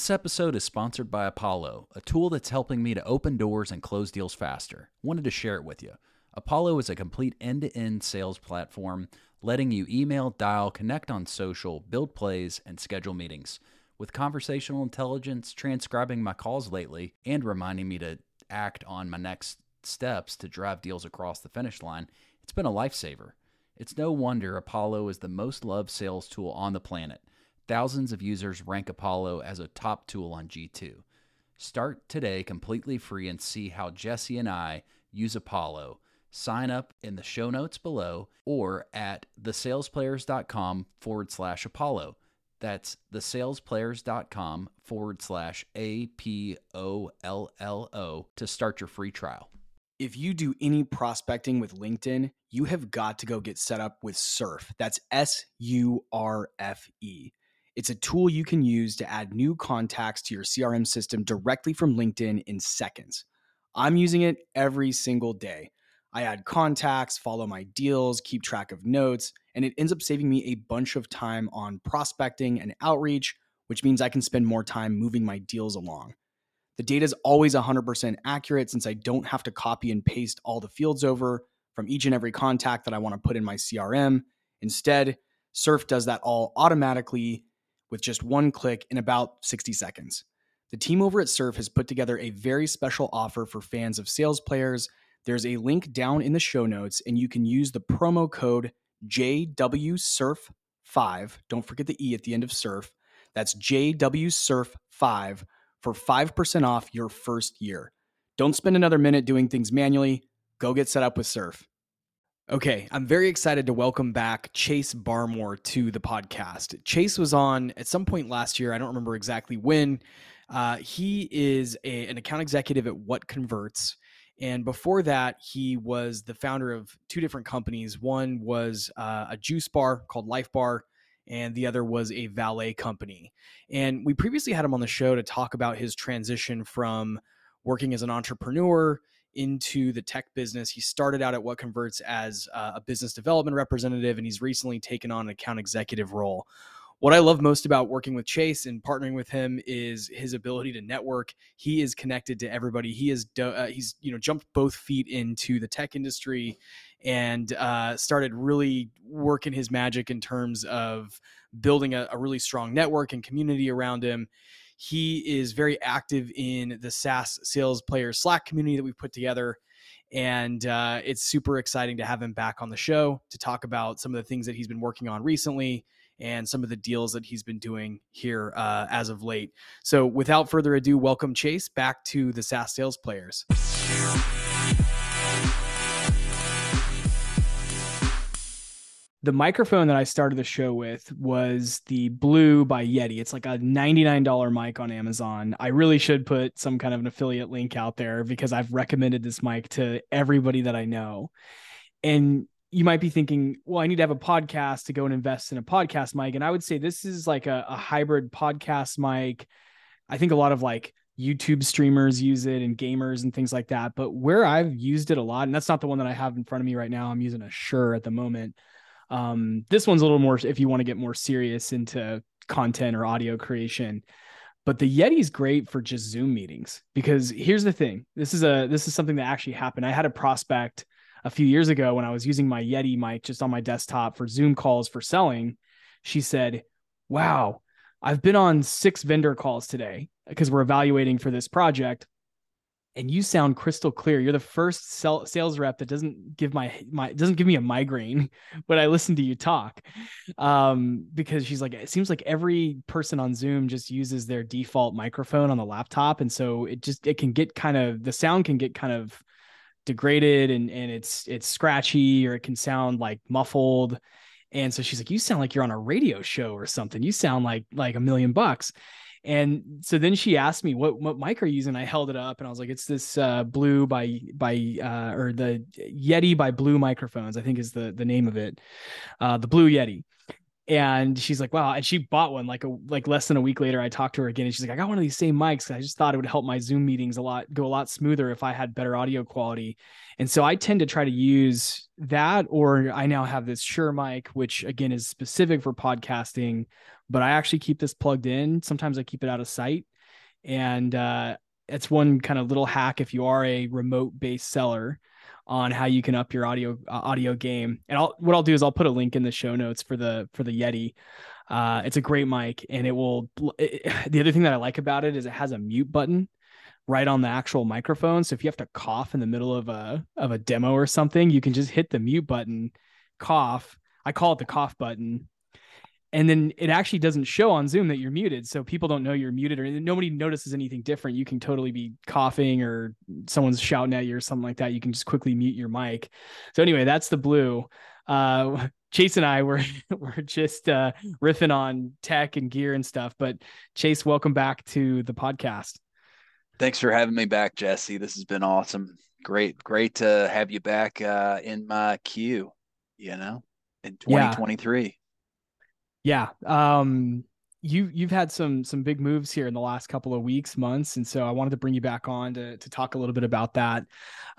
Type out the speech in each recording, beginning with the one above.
This episode is sponsored by Apollo, a tool that's helping me to open doors and close deals faster. Wanted to share it with you. Apollo is a complete end to end sales platform letting you email, dial, connect on social, build plays, and schedule meetings. With conversational intelligence transcribing my calls lately and reminding me to act on my next steps to drive deals across the finish line, it's been a lifesaver. It's no wonder Apollo is the most loved sales tool on the planet. Thousands of users rank Apollo as a top tool on G2. Start today completely free and see how Jesse and I use Apollo. Sign up in the show notes below or at thesalesplayers.com forward slash Apollo. That's thesalesplayers.com forward slash A P O L L O to start your free trial. If you do any prospecting with LinkedIn, you have got to go get set up with Surfe. That's S U R F E. It's a tool you can use to add new contacts to your CRM system directly from LinkedIn in seconds. I'm using it every single day. I add contacts, follow my deals, keep track of notes, and it ends up saving me a bunch of time on prospecting and outreach, which means I can spend more time moving my deals along. The data is always 100% accurate since I don't have to copy and paste all the fields over from each and every contact that I want to put in my CRM. Instead, Surfe does that all automatically with just one click in about 60 seconds. The team over at Surfe has put together a very special offer for fans of sales players. There's a link down in the show notes, and you can use the promo code JWSurfe5. Don't forget the E at the end of Surf. That's JWSurfe5 for 5% off your first year. Don't spend another minute doing things manually. Go get set up with Surfe. Okay, I'm very excited to welcome back Chase Barmore to the podcast. Chase was on at some point last year. I don't remember exactly when. Uh, he is a, an account executive at WhatConverts. And before that, he was the founder of two different companies. One was uh, a juice bar called Life Bar, and the other was a valet company. And we previously had him on the show to talk about his transition from working as an entrepreneur into the tech business. He started out at WhatConverts as uh, a business development representative, and he's recently taken on an account executive role. What I love most about working with Chase and partnering with him is his ability to network. He is connected to everybody. He is uh, he's you know jumped both feet into the tech industry and uh, started really working his magic in terms of building a, a really strong network and community around him he is very active in the SaaS sales players Slack community that we've put together. And uh, it's super exciting to have him back on the show to talk about some of the things that he's been working on recently and some of the deals that he's been doing here uh, as of late. So, without further ado, welcome Chase back to the SaaS sales players. The microphone that I started the show with was the Blue by Yeti. It's like a $99 mic on Amazon. I really should put some kind of an affiliate link out there because I've recommended this mic to everybody that I know. And you might be thinking, well, I need to have a podcast to go and invest in a podcast mic. And I would say this is like a, a hybrid podcast mic. I think a lot of like YouTube streamers use it and gamers and things like that. But where I've used it a lot, and that's not the one that I have in front of me right now, I'm using a Shure at the moment um, this one's a little more if you want to get more serious into content or audio creation. But the Yeti's great for just Zoom meetings because here's the thing. This is a this is something that actually happened. I had a prospect a few years ago when I was using my Yeti mic just on my desktop for Zoom calls for selling. She said, "Wow, I've been on six vendor calls today because we're evaluating for this project and you sound crystal clear. You're the first sell, sales rep that doesn't give my my doesn't give me a migraine when I listen to you talk. Um, because she's like, it seems like every person on Zoom just uses their default microphone on the laptop, and so it just it can get kind of the sound can get kind of degraded and and it's it's scratchy or it can sound like muffled. And so she's like, you sound like you're on a radio show or something. You sound like like a million bucks. And so then she asked me what what mic are you using. I held it up and I was like, it's this uh, Blue by by uh, or the Yeti by Blue Microphones. I think is the the name of it, uh, the Blue Yeti. and she's like, wow. And she bought one like a like less than a week later. I talked to her again and she's like, I got one of these same mics. I just thought it would help my Zoom meetings a lot, go a lot smoother if I had better audio quality. And so I tend to try to use that, or I now have this Shure mic, which again is specific for podcasting, but I actually keep this plugged in. Sometimes I keep it out of sight. And uh, it's one kind of little hack if you are a remote based seller on how you can up your audio uh, audio game. And I'll what I'll do is I'll put a link in the show notes for the for the Yeti. Uh, it's a great mic, and it will. It, the other thing that I like about it is it has a mute button right on the actual microphone. So if you have to cough in the middle of a of a demo or something, you can just hit the mute button, cough. I call it the cough button, and then it actually doesn't show on Zoom that you're muted, so people don't know you're muted, or nobody notices anything different. You can totally be coughing, or someone's shouting at you, or something like that. You can just quickly mute your mic. So anyway, that's the blue. Uh, Chase and I were were just uh, riffing on tech and gear and stuff. But Chase, welcome back to the podcast. Thanks for having me back, Jesse. This has been awesome. Great, great to have you back uh, in my queue. You know, in 2023. Yeah yeah. Um, you you've had some some big moves here in the last couple of weeks, months, and so I wanted to bring you back on to to talk a little bit about that.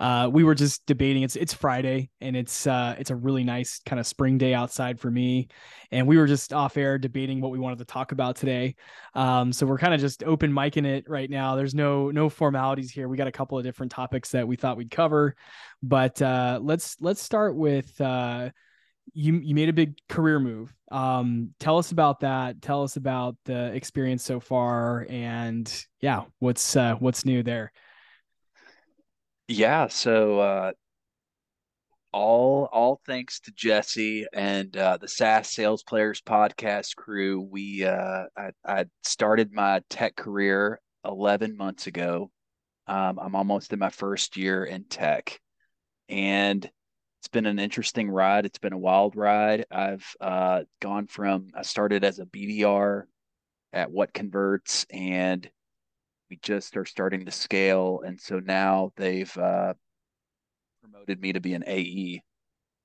Uh, we were just debating. It's it's Friday, and it's uh, it's a really nice kind of spring day outside for me, and we were just off air debating what we wanted to talk about today. Um, so we're kind of just open micing it right now. There's no no formalities here. We got a couple of different topics that we thought we'd cover, but uh, let's let's start with. You you made a big career move. Um, tell us about that. Tell us about the experience so far, and yeah, what's uh, what's new there. Yeah, so uh, all all thanks to Jesse and uh, the SaaS Sales Players podcast crew. We uh, I, I started my tech career 11 months ago. Um, I'm almost in my first year in tech, and it's been an interesting ride. It's been a wild ride. I've uh, gone from I started as a BDR at WhatConverts, and we just are starting to scale. And so now they've uh, promoted me to be an AE,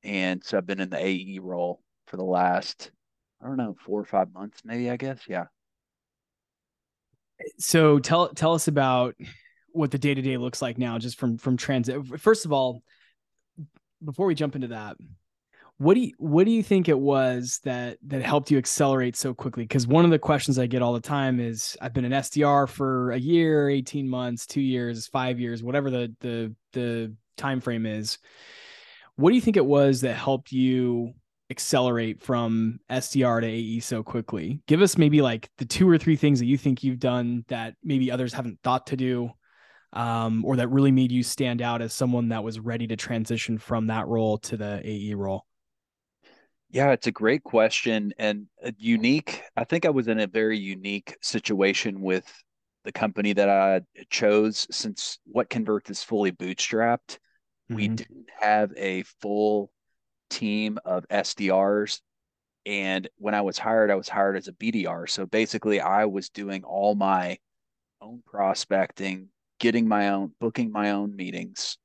and so I've been in the AE role for the last I don't know four or five months, maybe I guess. Yeah. So tell tell us about what the day to day looks like now, just from from transit. First of all, before we jump into that, what do you what do you think it was that that helped you accelerate so quickly? Because one of the questions I get all the time is I've been an SDR for a year, 18 months, two years, five years, whatever the the the time frame is. What do you think it was that helped you accelerate from SDR to AE so quickly? Give us maybe like the two or three things that you think you've done that maybe others haven't thought to do um, or that really made you stand out as someone that was ready to transition from that role to the AE role? Yeah, it's a great question and unique. I think I was in a very unique situation with the company that I chose since WhatConverts is fully bootstrapped. Mm-hmm. We didn't have a full team of SDRs. And when I was hired, I was hired as a BDR. So basically, I was doing all my own prospecting, getting my own, booking my own meetings,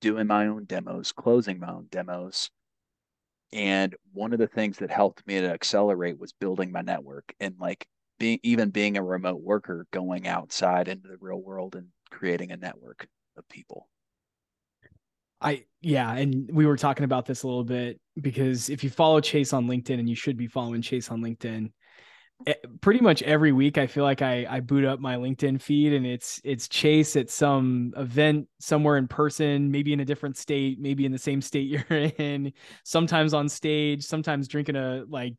doing my own demos, closing my own demos. And one of the things that helped me to accelerate was building my network and like being even being a remote worker, going outside into the real world and creating a network of people. I yeah, and we were talking about this a little bit because if you follow Chase on LinkedIn and you should be following Chase on LinkedIn, pretty much every week I feel like I I boot up my LinkedIn feed and it's it's Chase at some event somewhere in person, maybe in a different state, maybe in the same state you're in, sometimes on stage, sometimes drinking a like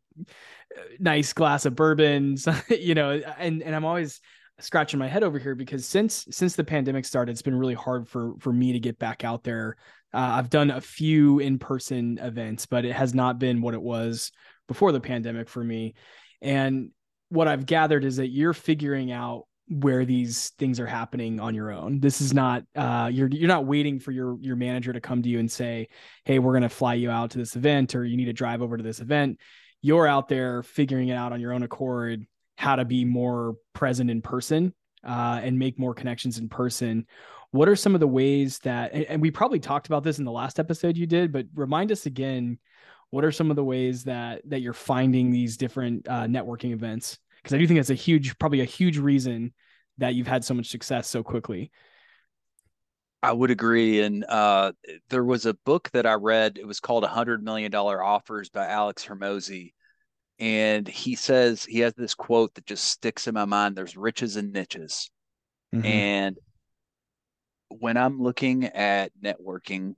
nice glass of bourbon, you know, and and I'm always scratching my head over here because since since the pandemic started, it's been really hard for for me to get back out there. Uh, I've done a few in-person events, but it has not been what it was before the pandemic for me. And what I've gathered is that you're figuring out where these things are happening on your own. This is not uh, you're you're not waiting for your your manager to come to you and say, "Hey, we're going to fly you out to this event or you need to drive over to this event." You're out there figuring it out on your own accord how to be more present in person uh, and make more connections in person. What are some of the ways that and we probably talked about this in the last episode you did, but remind us again what are some of the ways that that you're finding these different uh, networking events? Because I do think that's a huge, probably a huge reason that you've had so much success so quickly. I would agree. And uh, there was a book that I read. It was called "A Hundred Million Dollar Offers" by Alex Hormozi, and he says he has this quote that just sticks in my mind. There's riches and niches, mm-hmm. and when I'm looking at networking,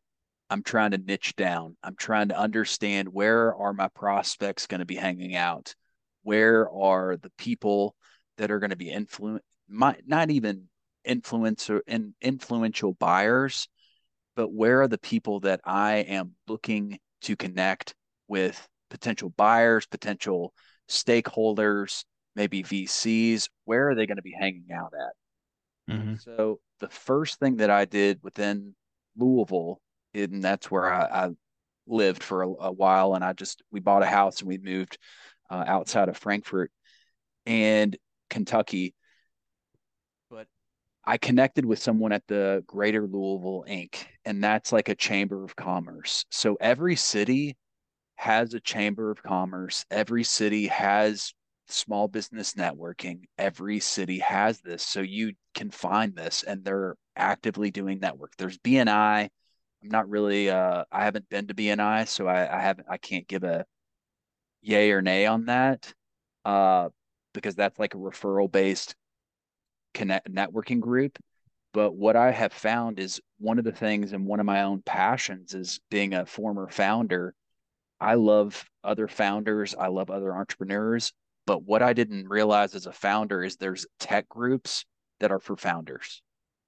I'm trying to niche down. I'm trying to understand where are my prospects going to be hanging out? Where are the people that are going to be influent? Not even influencer and influential buyers, but where are the people that I am looking to connect with potential buyers, potential stakeholders, maybe VCs? Where are they going to be hanging out at? Mm-hmm. So the first thing that I did within Louisville, and that's where I, I lived for a, a, while, and I just we bought a house and we moved uh, outside of Frankfort and Kentucky. But I connected with someone at the Greater Louisville Inc., and that's like a chamber of commerce. So every city has a chamber of commerce. Every city has small business networking. Every city has this. So you can find this and they're actively doing network. There's BNI. I'm not really uh I haven't been to BNI, so I, I haven't I can't give a yay or nay on that. Uh because that's like a referral based connect networking group. But what I have found is one of the things and one of my own passions is being a former founder. I love other founders. I love other entrepreneurs. But what I didn't realize as a founder is there's tech groups that are for founders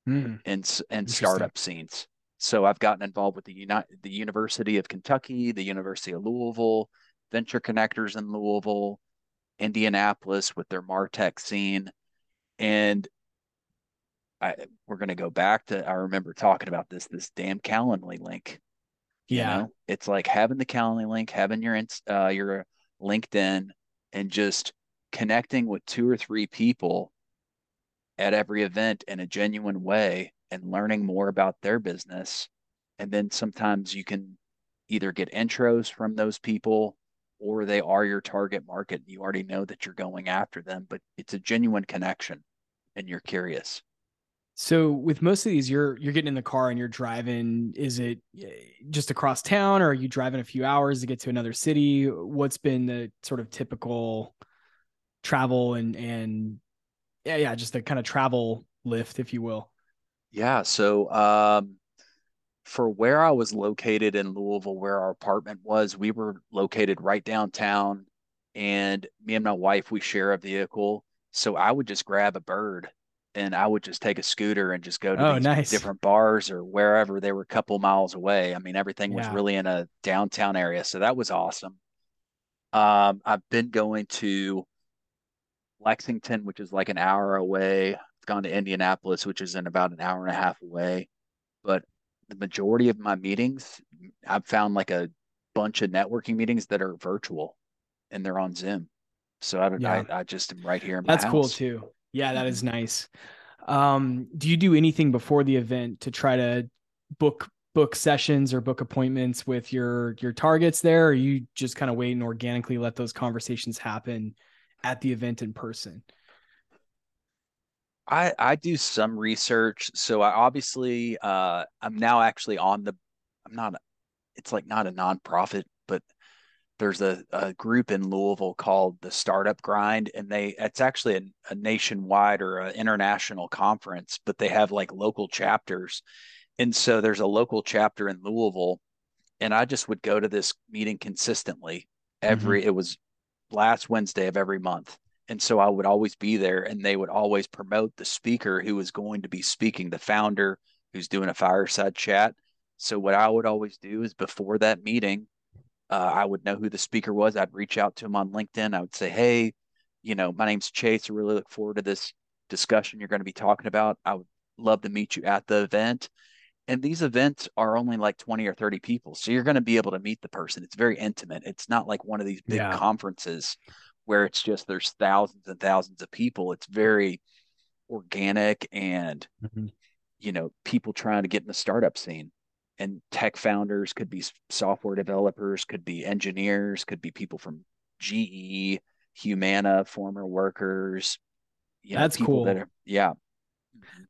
mm. and and startup scenes. So I've gotten involved with the the University of Kentucky, the University of Louisville, Venture Connectors in Louisville, Indianapolis with their Martech scene, and I we're going to go back to I remember talking about this this damn Calendly link. Yeah, you know? it's like having the Calendly link, having your uh, your LinkedIn, and just connecting with two or three people at every event in a genuine way and learning more about their business. And then sometimes you can either get intros from those people or they are your target market. You already know that you're going after them, but it's a genuine connection and you're curious. So with most of these, you're you're getting in the car and you're driving. Is it eh, just across town, or are you driving a few hours to get to another city? What's been the sort of typical travel and and yeah, yeah, just the kind of travel lift, if you will? Yeah. So um, for where I was located in Louisville, where our apartment was, we were located right downtown, and me and my wife we share a vehicle. So I would just grab a bird and I would just take a scooter and just go to oh, these nice. different bars or wherever they were a couple miles away. I mean, everything was really in a downtown area, so that was awesome. Um, I've been going to Lexington, which is like an hour away. Gone to Indianapolis, which is in about an hour and a half away. But the majority of my meetings, I've found like a bunch of networking meetings that are virtual and they're on Zoom. So I don't, yeah. I, I just am right here. In That's house. cool too. Yeah, that is mm-hmm. nice. Um, do you do anything before the event to try to book book sessions or book appointments with your your targets there, or you just kind of wait and organically let those conversations happen at the event in person? I I do some research. So I obviously uh I'm now actually on the I'm not it's like not a nonprofit, but there's a, a group in Louisville called the Startup Grind, and they it's actually a, a nationwide or an international conference, but they have like local chapters. And so there's a local chapter in Louisville, and I just would go to this meeting consistently every mm-hmm. it was last Wednesday of every month. And so I would always be there, and they would always promote the speaker who was going to be speaking, the founder who's doing a fireside chat. So what I would always do is before that meeting, uh, I would know who the speaker was. I'd reach out to him on LinkedIn. I would say, hey, you know, my name's Chase. I really look forward to this discussion you're going to be talking about. I would love to meet you at the event. And these events are only like 20 or 30 people. So you're going to be able to meet the person. It's very intimate. It's not like one of these big yeah. conferences where it's just there's thousands and thousands of people. It's very organic and, mm-hmm. you know, people trying to get in the startup scene. and tech founders could be software developers, could be engineers, could be people from GE, Humana, former workers. You know, That's cool. That are, yeah.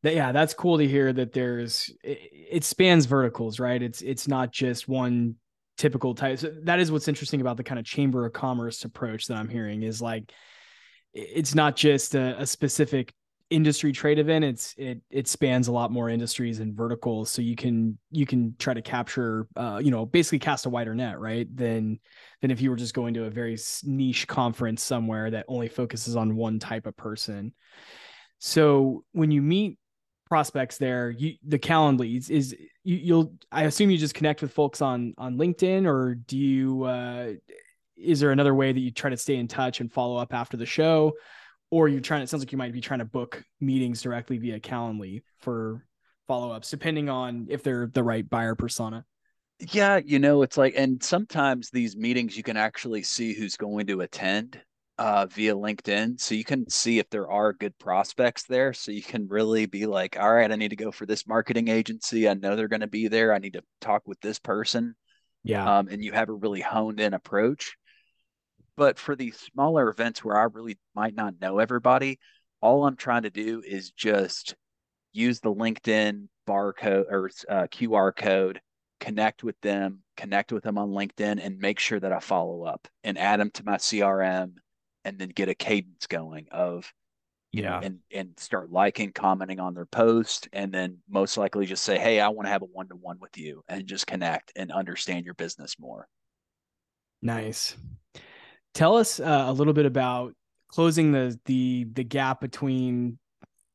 Yeah, that's cool to hear that there's it, it spans verticals, right? It's it's not just one typical types. That is what's interesting about the kind of chamber of commerce approach that I'm hearing is like it's not just a, a specific industry trade event. It's it it spans a lot more industries and verticals. So you can you can try to capture uh you know basically cast a wider net right than than if you were just going to a very niche conference somewhere that only focuses on one type of person. So when you meet prospects there you the calendly is, is you, you'll i assume you just connect with folks on on linkedin or do you uh is there another way that you try to stay in touch and follow up after the show? Or you're trying it sounds like you might be trying to book meetings directly via calendly for follow-ups depending on if they're the right buyer persona. Yeah you know it's like and sometimes these meetings you can actually see who's going to attend uh, via linkedin so you can see if there are good prospects there so you can really be like all right i need to go for this marketing agency i know they're going to be there i need to talk with this person yeah. um, and you have a really honed in approach. But for these smaller events where I really might not know everybody, all I'm trying to do is just use the LinkedIn barcode or uh, QR code, connect with them, connect with them on LinkedIn, and make sure that I follow up and add them to my CRM, and then get a cadence going of yeah and and start liking commenting on their post and then most likely just say hey i want to have a one-to-one with you and just connect and understand your business more nice Tell us uh, a little bit about closing the the the gap between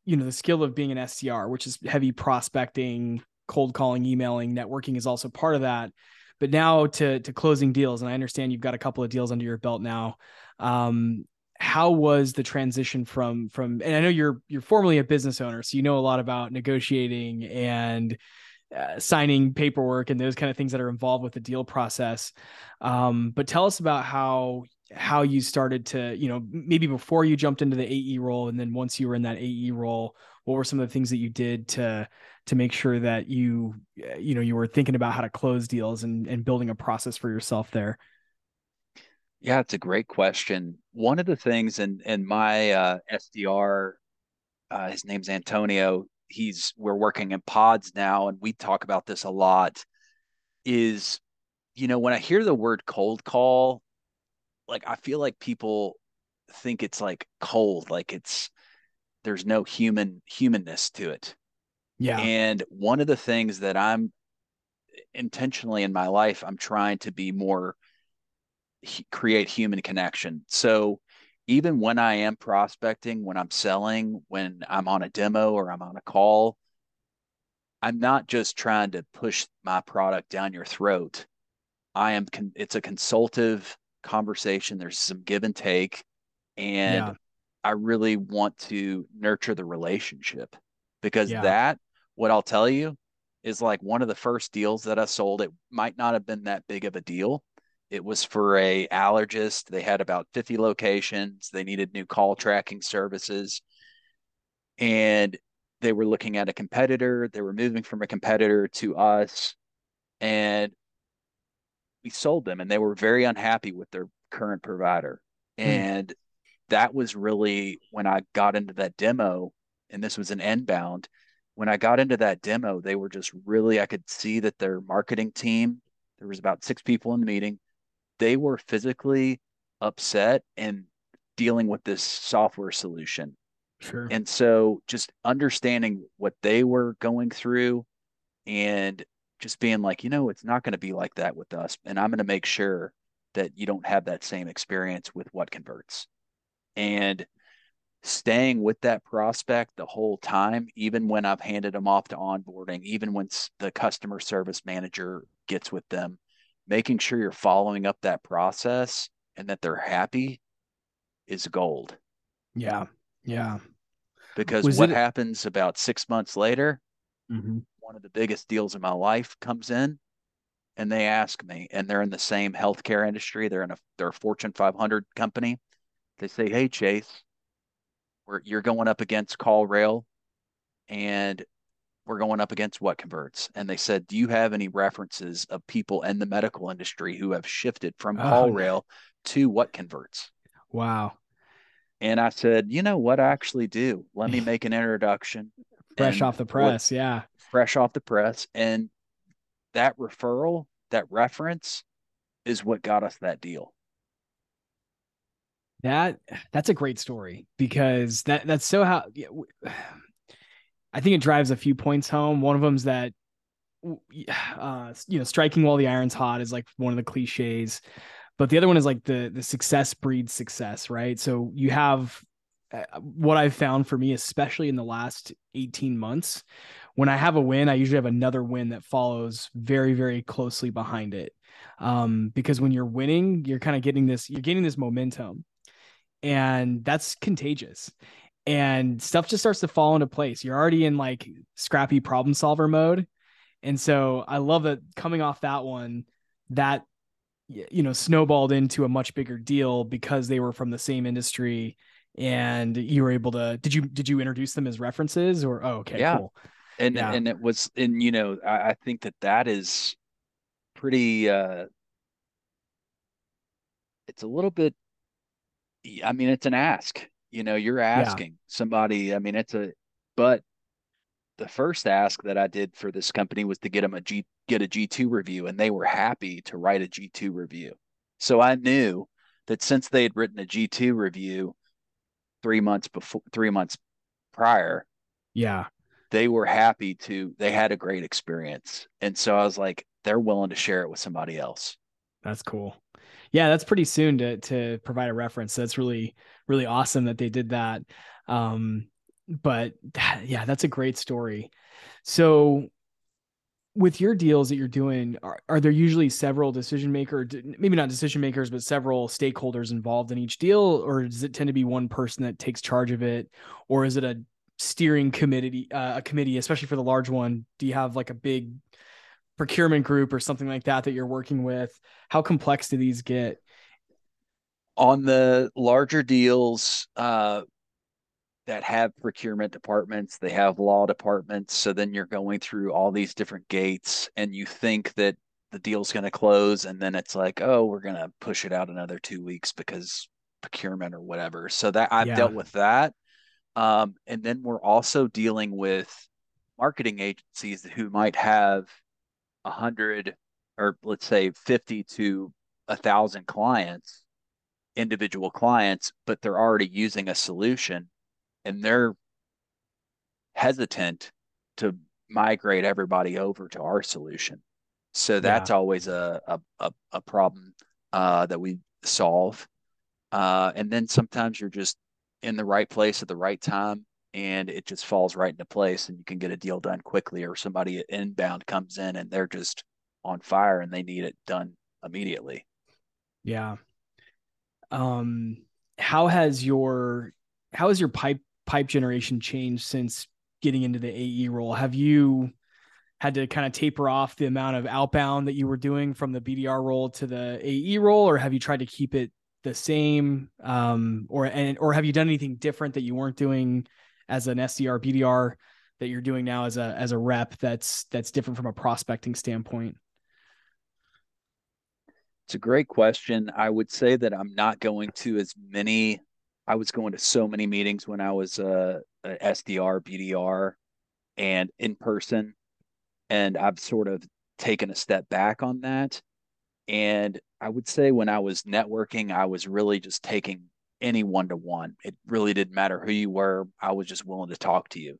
you know the skill of being an SDR, which is heavy prospecting, cold calling, emailing, networking is also part of that. But now to to closing deals, and I understand you've got a couple of deals under your belt now. Um, how was the transition from from? And I know you're you're formerly a business owner, so you know a lot about negotiating and uh, signing paperwork and those kind of things that are involved with the deal process. Um, but tell us about how how you started to, you know, maybe before you jumped into the AE role, and then once you were in that AE role, what were some of the things that you did to to make sure that you, uh, you know, you were thinking about how to close deals and and building a process for yourself there? Yeah, it's a great question. One of the things, and and my uh, SDR, uh, his name's Antonio he's we're working in pods now and we talk about this a lot is you know when i hear the word cold call like i feel like people think it's like cold like it's there's no human humanness to it yeah and one of the things that i'm intentionally in my life i'm trying to be more create human connection so even when I am prospecting, when I'm selling, when I'm on a demo or I'm on a call, I'm not just trying to push my product down your throat. I am, con- it's a consultative conversation. There's some give and take. And yeah. I really want to nurture the relationship because yeah. that, what I'll tell you, is like one of the first deals that I sold. It might not have been that big of a deal, it was for a allergist. They had about 50 locations. They needed new call tracking services. And they were looking at a competitor. They were moving from a competitor to us. And we sold them and they were very unhappy with their current provider. Hmm. And that was really when I got into that demo, and this was an inbound. When I got into that demo, they were just really, I could see that their marketing team, there was about six people in the meeting they were physically upset and dealing with this software solution. Sure. And so just understanding what they were going through and just being like, you know, it's not going to be like that with us. And I'm going to make sure that you don't have that same experience with WhatConverts. And staying with that prospect the whole time, even when I've handed them off to onboarding, even when the customer service manager gets with them, making sure you're following up that process and that they're happy is gold. Yeah. Yeah. Because Was what it... happens about six months later, mm-hmm. one of the biggest deals in my life comes in and they ask me, and they're in the same healthcare industry. They're in a they're a Fortune 500 company. They say, "Hey, Chase, we're, you're going up against CallRail, and we're going up against WhatConverts and they said do you have any references of people in the medical industry who have shifted from Oh, CallRail to WhatConverts Wow. and i said you know what i actually do let me make an introduction Fresh off the what- press. Yeah. fresh off the press and that referral that reference is what got us that deal That that's a great story because that that's so how I think it drives a few points home. One of them is that uh you know striking while the iron's hot is like one of the cliches, but the other one is like the the success breeds success, right? So you have uh, what I've found for me, especially in the last 18 months, when I have a win, I usually have another win that follows very, very closely behind it. Um, because when you're winning, you're kind of getting this, you're gaining this momentum, and that's contagious. And stuff just starts to fall into place. You're already in like scrappy problem solver mode. And so I love that coming off that one, that you know snowballed into a much bigger deal because they were from the same industry and you were able to did you did you introduce them as references or oh okay Yeah. cool and Yeah. and it was and you know I, I think that that is pretty uh it's a little bit i mean it's an ask you know you're asking somebody i mean it's a but the first ask that i did for this company was to get them a g get a g2 review and they were happy to write a g2 review. So i knew that since they had written a g2 review three months before three months prior yeah. they were happy to they had a great experience. And so i was like they're willing to share it with somebody else. That's cool. Yeah that's pretty soon to to provide a reference. That's really really awesome that they did that um but yeah that's a great story. So with your deals that you're doing are, are there usually several decision maker maybe not decision makers but several stakeholders involved in each deal or does it tend to be one person that takes charge of it? Or is it a steering committee uh, a committee especially for the large one? Do you have like a big procurement group or something like that that you're working with? How complex do these get on the larger deals uh, that have procurement departments they have law departments so then you're going through all these different gates and you think that the deal's going to close and then it's like oh we're going to push it out another two weeks because procurement or whatever so that i've Yeah. dealt with that um, and then we're also dealing with marketing agencies who might have a hundred or let's say 50 to a thousand clients individual clients but they're already using a solution and they're hesitant to migrate everybody over to our solution. So that's always a, a, a, a problem uh, that we solve. Uh, and then sometimes you're just in the right place at the right time and it just falls right into place and you can get a deal done quickly or somebody inbound comes in and they're just on fire and they need it done immediately. Yeah um how has your how has your pipe pipe generation changed since getting into the ae role? Have you had to kind of taper off the amount of outbound that you were doing from the bdr role to the ae role or have you tried to keep it the same? Um or and or have you done anything different that you weren't doing as an sdr bdr that you're doing now as a as a rep that's that's different from a prospecting standpoint It's a great question. I would say that I'm not going to as many. I was going to so many meetings when I was uh, a, SDR, BDR, and in person, and I've sort of taken a step back on that. And I would say when I was networking, I was really just taking any one to one. It really didn't matter who you were. I was just willing to talk to you.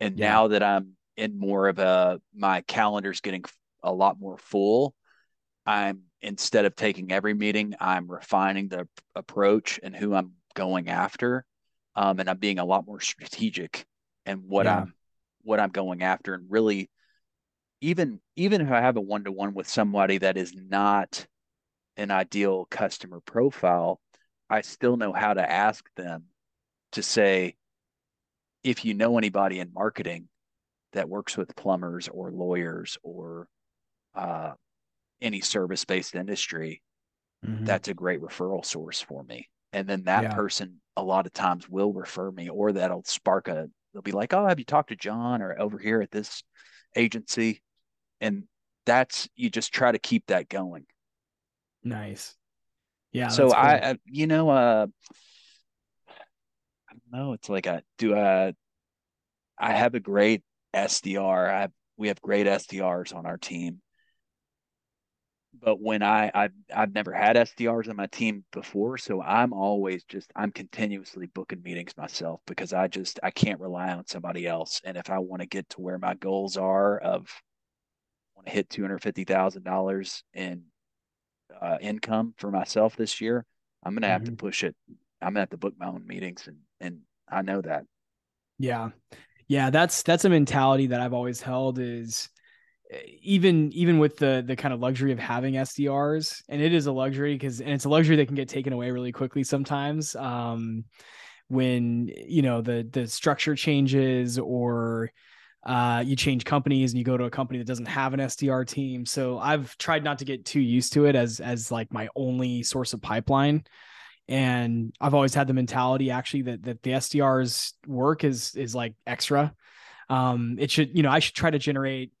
And Yeah. now that I'm in more of a, my calendar's getting a lot more full. I'm instead of taking every meeting, I'm refining the approach and who I'm going after. Um, and I'm being a lot more strategic and what Yeah. I'm what I'm going after and really even even if I have a one to one with somebody that is not an ideal customer profile, I still know how to ask them to say, if you know anybody in marketing that works with plumbers or lawyers or uh, any service based industry, that's a great referral source for me. And then that Yeah. person a lot of times will refer me or that'll spark a they'll be like, "Oh, have you talked to John or over here at this agency?" And that's you just try to keep that going. Nice. Yeah. So cool. I, I, you know, uh, I don't know. It's like a do I, I have a great SDR. I we have great SDRs on our team. But when I I've I've never had SDRs on my team before, so I'm always just I'm continuously booking meetings myself because I just I can't rely on somebody else. And if I want to get to where my goals are of want to hit two hundred fifty thousand dollars in uh, income for myself this year, I'm gonna have mm-hmm. to push it. I'm gonna have to book my own meetings, and and I know that. Yeah, yeah, that's that's a mentality that I've always held. Is even even with the the kind of luxury of having SDRs, and it is a luxury because and it's a luxury that can get taken away really quickly sometimes. Um, when you know the the structure changes or uh, you change companies and you go to a company that doesn't have an SDR team. So I've tried not to get too used to it as as like my only source of pipeline. And I've always had the mentality actually that that the SDR's work is is like extra. Um, it should, you know, I should try to generate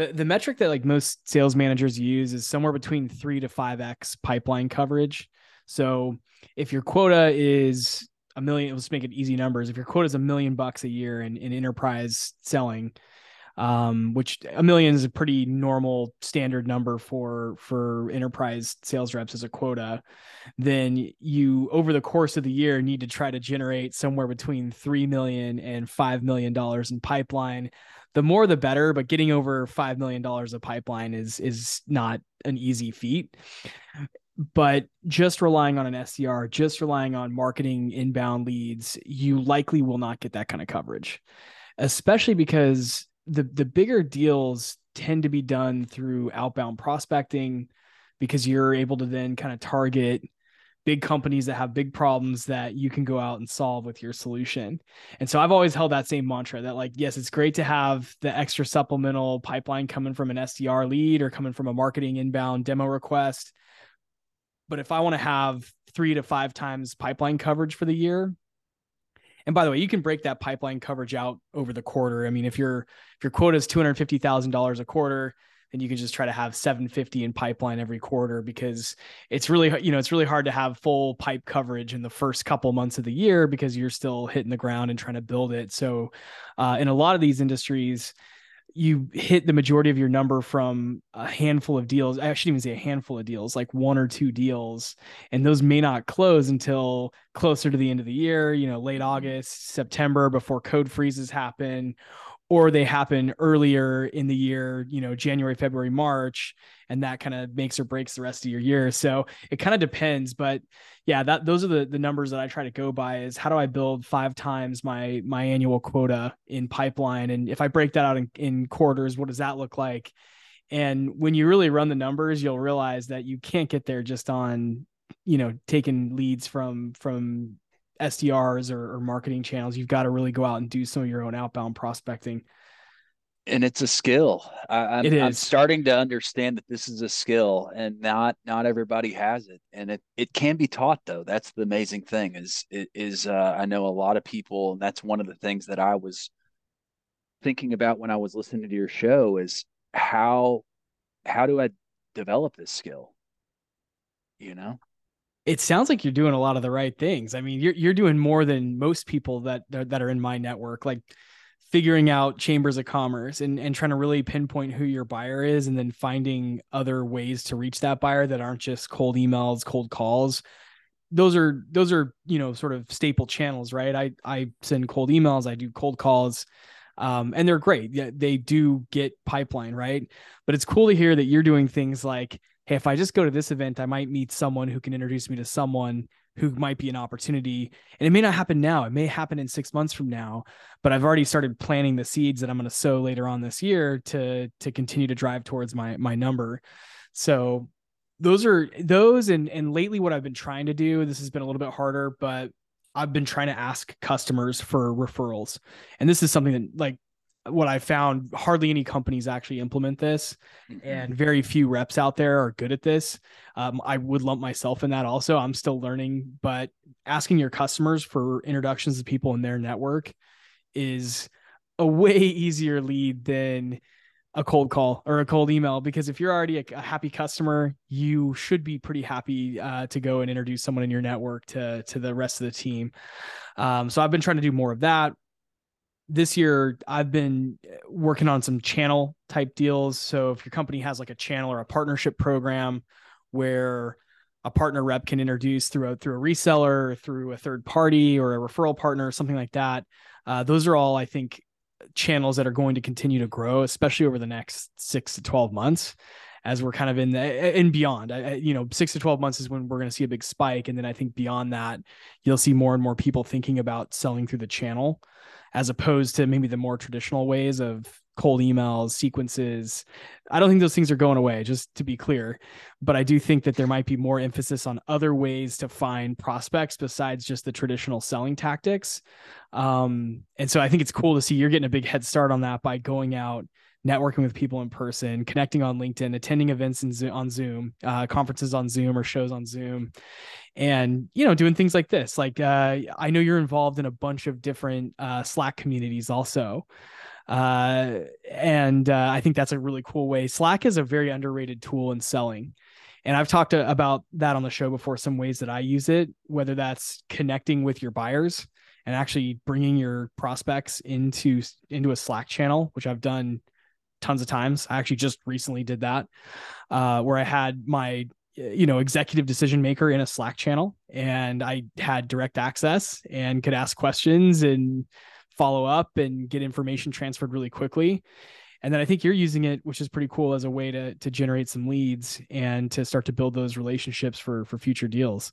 the, the metric that like most sales managers use is somewhere between three to five X pipeline coverage. So if your quota is a million, let's make it easy numbers. If your quota is a million bucks a year in, in enterprise selling, um, which a million is a pretty normal standard number for for enterprise sales reps as a quota, then you over the course of the year need to try to generate somewhere between three million and five million dollars in pipeline. The more the better, but getting over five million dollars of pipeline is is not an easy feat but just relying on an SDR, just relying on marketing inbound leads, you likely will not get that kind of coverage, especially because the the bigger deals tend to be done through outbound prospecting because you're able to then kind of target big companies that have big problems that you can go out and solve with your solution. And so I've always held that same mantra that like yes, it's great to have the extra supplemental pipeline coming from an SDR lead or coming from a marketing inbound demo request but if I want to have three to five times pipeline coverage for the year, and by the way, you can break that pipeline coverage out over the quarter. I mean, if your if your quota is two hundred fifty thousand dollars a quarter, then you can just try to have 750 in pipeline every quarter because it's really you know it's really hard to have full pipe coverage in the first couple months of the year because you're still hitting the ground and trying to build it so uh, in a lot of these industries you hit the majority of your number from a handful of deals. I shouldn't even say a handful of deals, like one or two deals. And those may not close until closer to the end of the year, you know, late. August, September before code freezes happen, or they happen earlier in the year, you know, January, February, March, and that kind of makes or breaks the rest of your year. So it kind of depends, but yeah, that those are the the numbers that I try to go by is how do I build five times my my annual quota in pipeline and if I break that out in, in quarters, what does that look like? And when you really run the numbers, you'll realize that you can't get there just on, you know, taking leads from from SDRs or, or marketing channels. You've got to really go out and do some of your own outbound prospecting. And it's a skill. I, am it is. I'm starting to understand that this is a skill, and not not everybody has it. And it it can be taught, though. That's the amazing thing. Is is uh, I know a lot of people, and that's one of the things that I was thinking about when I was listening to your show. Is how how do I develop this skill? You know it sounds like you're doing a lot of the right things. I mean, you're you're doing more than most people that that are in my network, like figuring out chambers of commerce and and trying to really pinpoint who your buyer is and then finding other ways to reach that buyer that aren't just cold emails, cold calls. Those are those are, you know, sort of staple channels, right? I I send cold emails, I do cold calls. Um, and they're great. They do get pipeline, right? But it's cool to hear that you're doing things like hey, if I just go to this event, I might meet someone who can introduce me to someone who might be an opportunity. And it may not happen now. It may happen in six months from now, but I've already started planting the seeds that I'm going to sow later on this year to to continue to drive towards my my number. So those are those and and lately what I've been trying to do, this has been a little bit harder, but I've been trying to ask customers for referrals. And this is something that like what I found hardly any companies actually implement this, mm-hmm. and very few reps out there are good at this. Um, I would lump myself in that also. I'm still learning, but asking your customers for introductions to people in their network is a way easier lead than a cold call or a cold email because if you're already a, a happy customer you should be pretty happy uh, to go and introduce someone in your network to to the rest of the team um, so i've been trying to do more of that this year I've been uh, working on some channel type deals. So if your company has like a channel or a partnership program where a partner rep can introduce through a through a reseller, through a third party or a referral partner, something like that. Uh, those are all I think channels that are going to continue to grow, especially over the next six to twelve months as we're kind of in the and beyond. You know, six to 12 months is when we're going to see a big spike. And then I think beyond that, you'll see more and more people thinking about selling through the channel as opposed to maybe the more traditional ways of cold emails, sequences. I don't think those things are going away, just to be clear. But I do think that there might be more emphasis on other ways to find prospects besides just the traditional selling tactics. Um, and so I think it's cool to see you're getting a big head start on that by going out networking with people in person, connecting on LinkedIn, attending events in, on Zoom, uh, conferences on Zoom or shows on Zoom, and you know doing things like this. Like uh, I know you're involved in a bunch of different uh, Slack communities also. Uh, and uh, I think that's a really cool way. Slack is a very underrated tool in selling. And I've talked to, about that on the show before, some ways that I use it, whether that's connecting with your buyers and actually bringing your prospects into into a Slack channel, which I've done tons of times. I actually just recently did that, uh, where I had my you know executive decision maker in a Slack channel, and I had direct access and could ask questions and follow up and get information transferred really quickly. And then I think you're using it, which is pretty cool as a way to to generate some leads and to start to build those relationships for for future deals.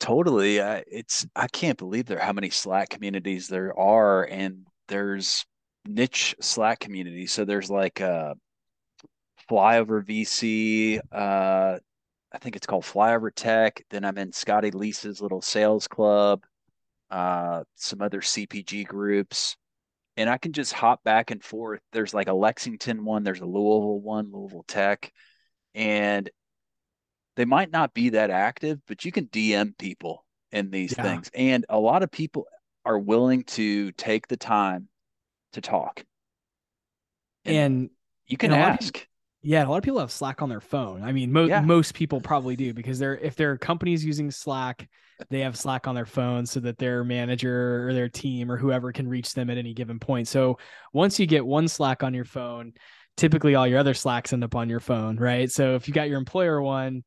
Totally. Uh, it's I can't believe there how many Slack communities there are, and there's niche Slack community. So there's like a flyover VC. Uh, I think it's called Flyover Tech. Then I'm in Scott Leese's little sales club. Uh, some other CPG groups, and I can just hop back and forth. There's like a Lexington one. There's a Louisville one, Louisville Tech, and they might not be that active, but you can DM people in these yeah. things, and a lot of people are willing to take the time to talk. And, and you can and ask. People, yeah, a lot of people have Slack on their phone. I mean, mo- yeah. most people probably do because they're if their company's using Slack, they have Slack on their phone so that their manager or their team or whoever can reach them at any given point. So once you get one Slack on your phone, typically all your other Slacks end up on your phone, right? So if you got your employer one,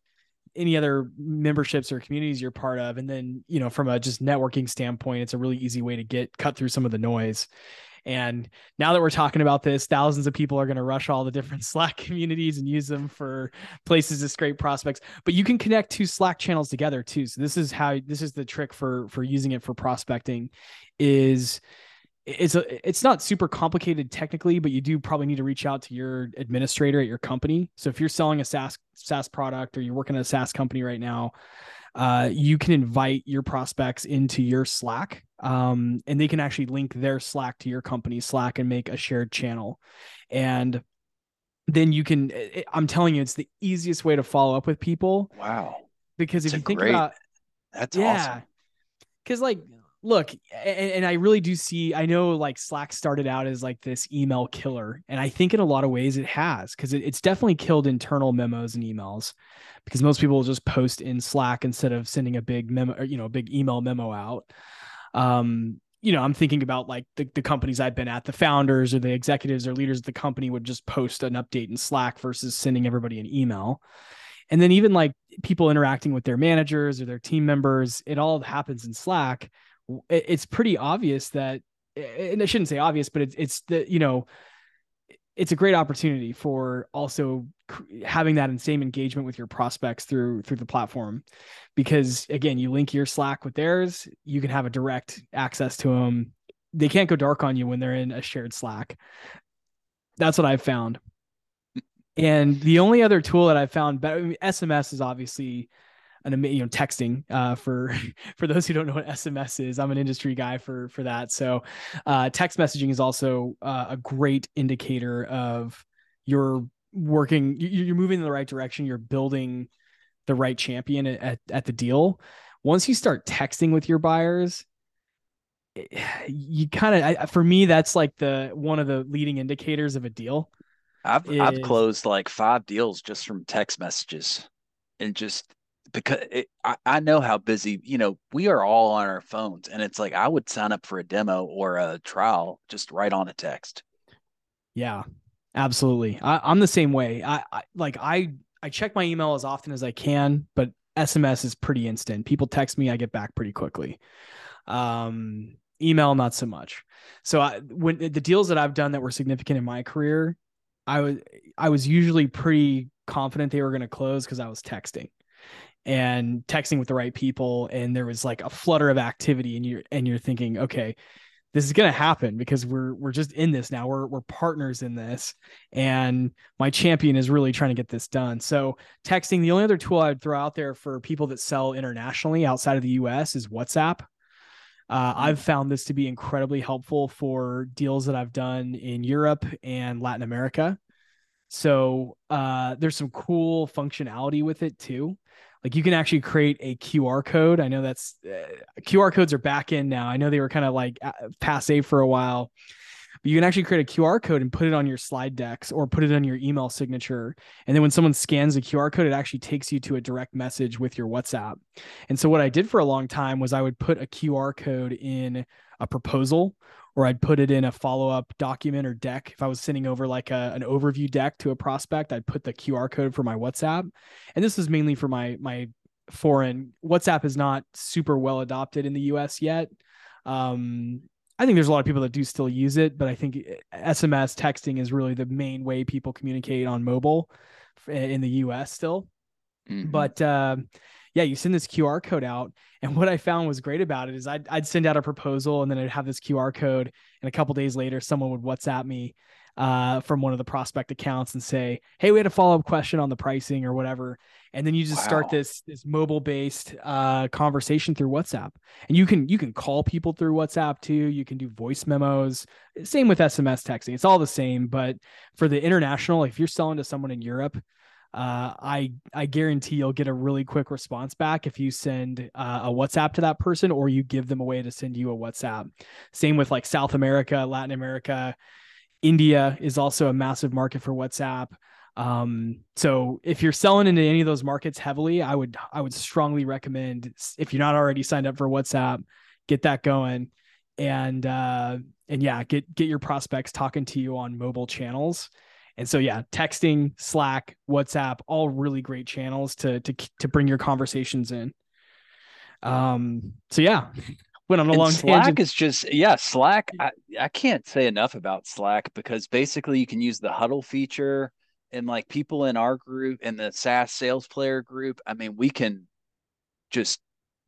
any other memberships or communities you're part of and then you know from a just networking standpoint it's a really easy way to get cut through some of the noise and now that we're talking about this, thousands of people are going to rush all the different Slack communities and use them for places to scrape prospects. But you can connect two Slack channels together too. So this is how this is the trick for for using it for prospecting is it's a it's not super complicated technically, but you do probably need to reach out to your administrator at your company. So if you're selling a SaaS SaaS product or you're working at a SaaS company right now, uh, you can invite your prospects into your Slack, um, and they can actually link their Slack to your company's Slack and make a shared channel. And then you can, I'm telling you, it's the easiest way to follow up with people. Wow. Because if you think great, about, that's yeah, awesome. Because like look and, and, i really do see i know like slack started out as like this email killer and i think in a lot of ways it has because it, it's definitely killed internal memos and emails because most people will just post in slack instead of sending a big memo or, you know a big email memo out. Um you know i'm thinking about like the, the companies i've been at the founders or the executives or leaders of the company would just post an update in slack versus sending everybody an email. And then even like people interacting with their managers or their team members it all happens in slack it's pretty obvious that and I shouldn't say obvious, but it's it's the you know it's a great opportunity for also having that same engagement with your prospects through through the platform. Because again you link your slack with theirs you can have a direct access to them they can't go dark on you when they're in a shared slack. That's what i've found. And the only other tool that i've found but I mean, sms is obviously an you know texting uh, for for those who don't know what SMS is. I'm an industry guy for for that. So uh, text messaging is also uh, a great indicator of you're working, you're moving in the right direction. You're building the right champion at at the deal. Once you start texting with your buyers, you kind of for me that's like the one of the leading indicators of a deal i've is, i've closed like five deals just from text messages and just because it, I, I know how busy you know we are all on our phones and it's like i would sign up for a demo or a trial just right on a text. Yeah absolutely. I, am the same way. I, I like i i check my email as often as i can but sms is pretty instant. People text me i get back pretty quickly. Um email not so much. So I, when the deals that i've done that were significant in my career i was i was usually pretty confident they were going to close because i was texting and texting with the right people and there was like a flutter of activity and you're and you're thinking okay this is going to happen because we're we're just in this now. We're we're partners in this and my champion is really trying to get this done. So texting the only other tool i'd throw out there for people that sell internationally outside of the us is whatsapp. Uh, I've found this to be incredibly helpful for deals that I've done in Europe and Latin America. So uh, there's some cool functionality with it too like you can actually create a QR code. I know that's uh, QR codes are back in now. I know they were kind of like passe for a while. But you can actually create a QR code and put it on your slide decks or put it on your email signature. And then when someone scans the QR code, it actually takes you to a direct message with your WhatsApp. And so what I did for a long time was I would put a QR code in a proposal or I'd put it in a follow up document or deck. If I was sending over like a, an overview deck to a prospect, I'd put the QR code for my WhatsApp. And this is mainly for my my foreign WhatsApp is not super well adopted in the US yet. Um, I think there's a lot of people that do still use it, but I think SMS texting is really the main way people communicate on mobile in the US still. Mm-hmm. But uh, yeah, you send this QR code out. And what I found was great about it is I'd, I'd send out a proposal and then I'd have this QR code. And a couple days later, someone would WhatsApp me uh, from one of the prospect accounts and say, Hey, we had a follow up question on the pricing or whatever. And then you just wow. start this, this mobile based uh, conversation through WhatsApp. And you can, you can call people through WhatsApp too. You can do voice memos. Same with SMS texting. It's all the same. But for the international, if you're selling to someone in Europe, uh, I I guarantee you'll get a really quick response back if you send uh, a WhatsApp to that person or you give them a way to send you a WhatsApp. Same with like South America, Latin America, India is also a massive market for WhatsApp. Um, so if you're selling into any of those markets heavily, I would I would strongly recommend if you're not already signed up for WhatsApp, get that going, and uh, and yeah, get get your prospects talking to you on mobile channels and so yeah, texting, Slack, WhatsApp, all really great channels to to to bring your conversations in. Um so yeah, went on a and long Slack tangent. is just yeah, Slack I, I can't say enough about Slack because basically you can use the huddle feature and like people in our group and the SaaS sales player group, I mean, we can just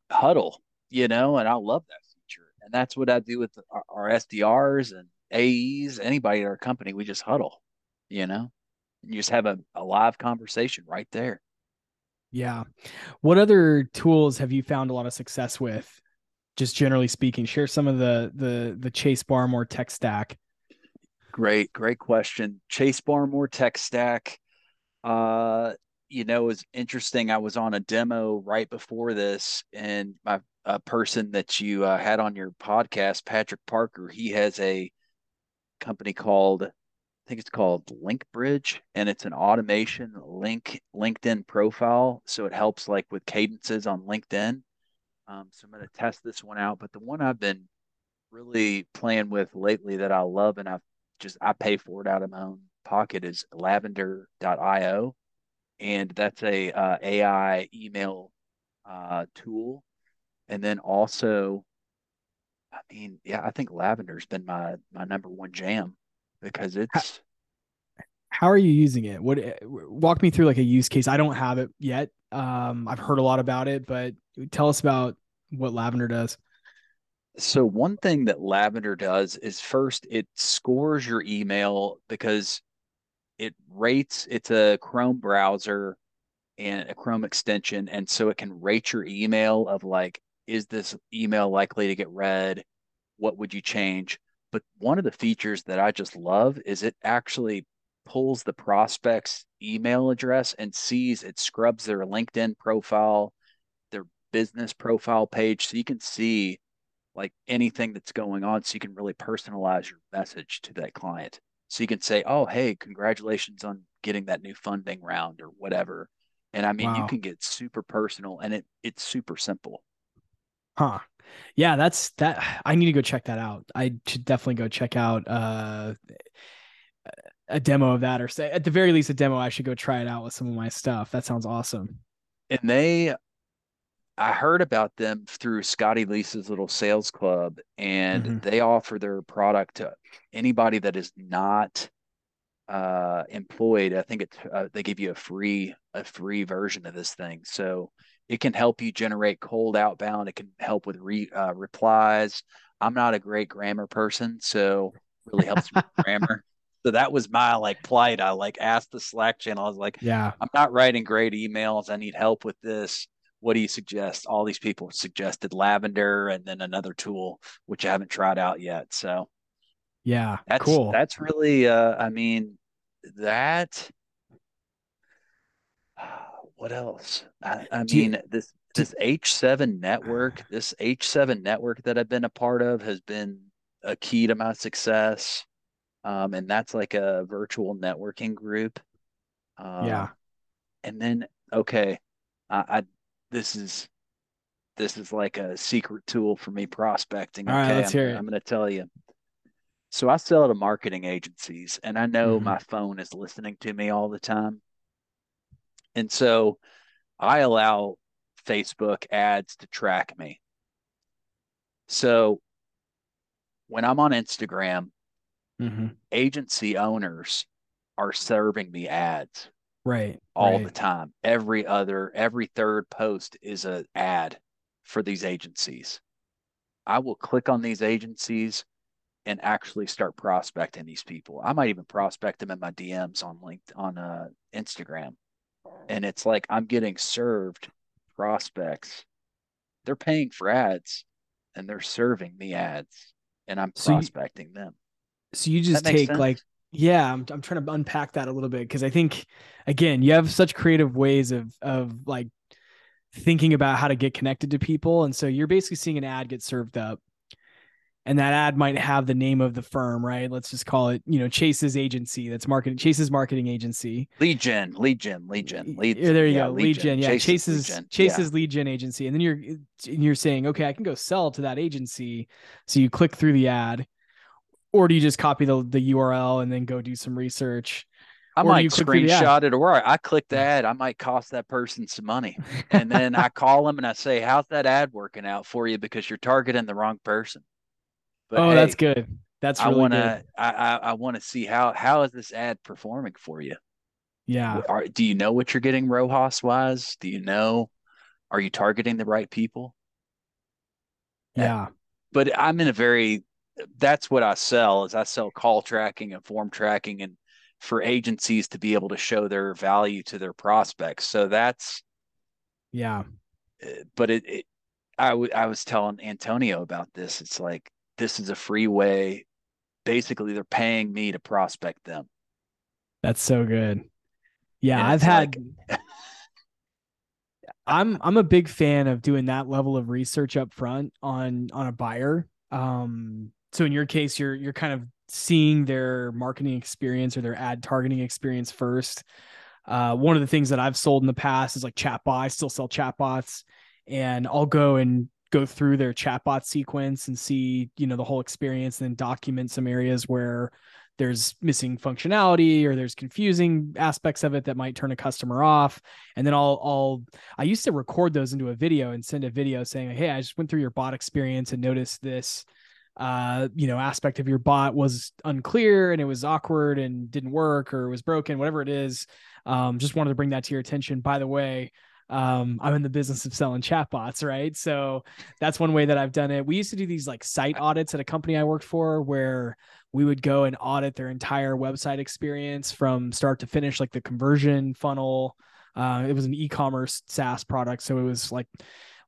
huddle, you know, and I love that feature. And that's what I do with our, our SDRs and AEs, anybody at our company, we just huddle you know you just have a, a live conversation right there. Yeah. What other tools have you found a lot of success with? Just generally speaking share some of the the the chase barmore tech stack. Great great question. Chase barmore tech stack uh you know is interesting. I was on a demo right before this and my a person that you uh, had on your podcast patrick parker he has a company called I think it's called Link Bridge, and it's an automation link LinkedIn profile. So it helps like with cadences on LinkedIn. Um, so I'm going to test this one out. But the one I've been really playing with lately that I love and I've just I pay for it out of my own pocket is lavender.io. And that's a uh, AI email uh, tool. And then also, I mean, yeah, I think Lavender's been my my number one jam because it's how, how are you using it? What walk me through like a use case. I don't have it yet. Um i've heard a lot about it but tell us about what lavender does. So one thing that lavender does is first it scores your email because it rates it's a chrome browser and a chrome extension and so it can rate your email of like is this email likely to get read? What would you change but one of the features that I just love is it actually pulls the prospect's email address and sees it scrubs their LinkedIn profile, their business profile page. So you can see like anything that's going on so you can really personalize your message to that client. So you can say, "Oh, hey, congratulations on getting that new funding round or whatever." And I mean, wow. you can get super personal and it it's super simple. Huh. Yeah, that's that I need to go check that out. I should definitely go check out uh a demo of that or say at the very least a demo I should go try it out with some of my stuff. That sounds awesome. And they I heard about them through Scott Leese's little sales club, and mm-hmm. they offer their product to anybody that is not uh, employed. I think it uh, they give you a free a free version of this thing, so it can help you generate cold outbound. It can help with re, uh, replies. I'm not a great grammar person, so really helps with grammar. So that was my like plight. I like asked the Slack channel. I was like, "Yeah, I'm not writing great emails. I need help with this." what do you suggest? All these people suggested lavender and then another tool which I haven't tried out yet. So yeah, that's cool. That's really uh I mean that what else? I, I mean you, this this H7 network, this H7 network that I've been a part of has been a key to my success. Um, and that's like a virtual networking group. Um, yeah. And then, okay, I, I this is this is like a secret tool for me prospecting. All okay, right, let's I'm, hear it. I'm going to tell you. So I sell to marketing agencies, and I know mm-hmm. my phone is listening to me all the time. And so I allow Facebook ads to track me. So when I'm on Instagram, mm-hmm. agency owners are serving me ads right all right. the time every other every third post is an ad for these agencies i will click on these agencies and actually start prospecting these people i might even prospect them in my dms on linked on uh, instagram and it's like i'm getting served prospects they're paying for ads and they're serving the ads and i'm prospecting so you, them so you just take sense? like yeah I'm, I'm trying to unpack that a little bit because i think again you have such creative ways of of like thinking about how to get connected to people and so you're basically seeing an ad get served up and that ad might have the name of the firm right let's just call it you know chase's agency that's marketing chase's marketing agency Legion, Legion, Legion, gen lead gen lead yeah, there you yeah, go Legion. yeah chase's chase's Legion. chase's yeah. gen agency and then you're you're saying okay i can go sell to that agency so you click through the ad or do you just copy the, the URL and then go do some research? I or might screenshot it, or I click the ad. I might cost that person some money, and then I call them and I say, "How's that ad working out for you?" Because you're targeting the wrong person. But oh, hey, that's good. That's really I want to. I I, I want to see how how is this ad performing for you? Yeah. Are, do you know what you're getting ROAS wise? Do you know? Are you targeting the right people? Yeah. But I'm in a very that's what I sell is I sell call tracking and form tracking and for agencies to be able to show their value to their prospects. So that's yeah. Uh, but it, it I, w- I was telling Antonio about this. It's like this is a free way. Basically, they're paying me to prospect them. That's so good. Yeah, I've had. Like... I'm I'm a big fan of doing that level of research up front on on a buyer. Um, so in your case you're you're kind of seeing their marketing experience or their ad targeting experience first uh, one of the things that i've sold in the past is like chatbot i still sell chatbots and i'll go and go through their chatbot sequence and see you know the whole experience and then document some areas where there's missing functionality or there's confusing aspects of it that might turn a customer off. And then I'll I'll I used to record those into a video and send a video saying hey I just went through your bot experience and noticed this uh you know aspect of your bot was unclear and it was awkward and didn't work or it was broken whatever it is. Um just wanted to bring that to your attention. By the way um i'm in the business of selling chatbots right? So that's one way that i've done it. We used to do these like site audits at a company i worked for where we would go and audit their entire website experience from start to finish like the conversion funnel. Uh, it was an e-commerce SaaS product, so it was like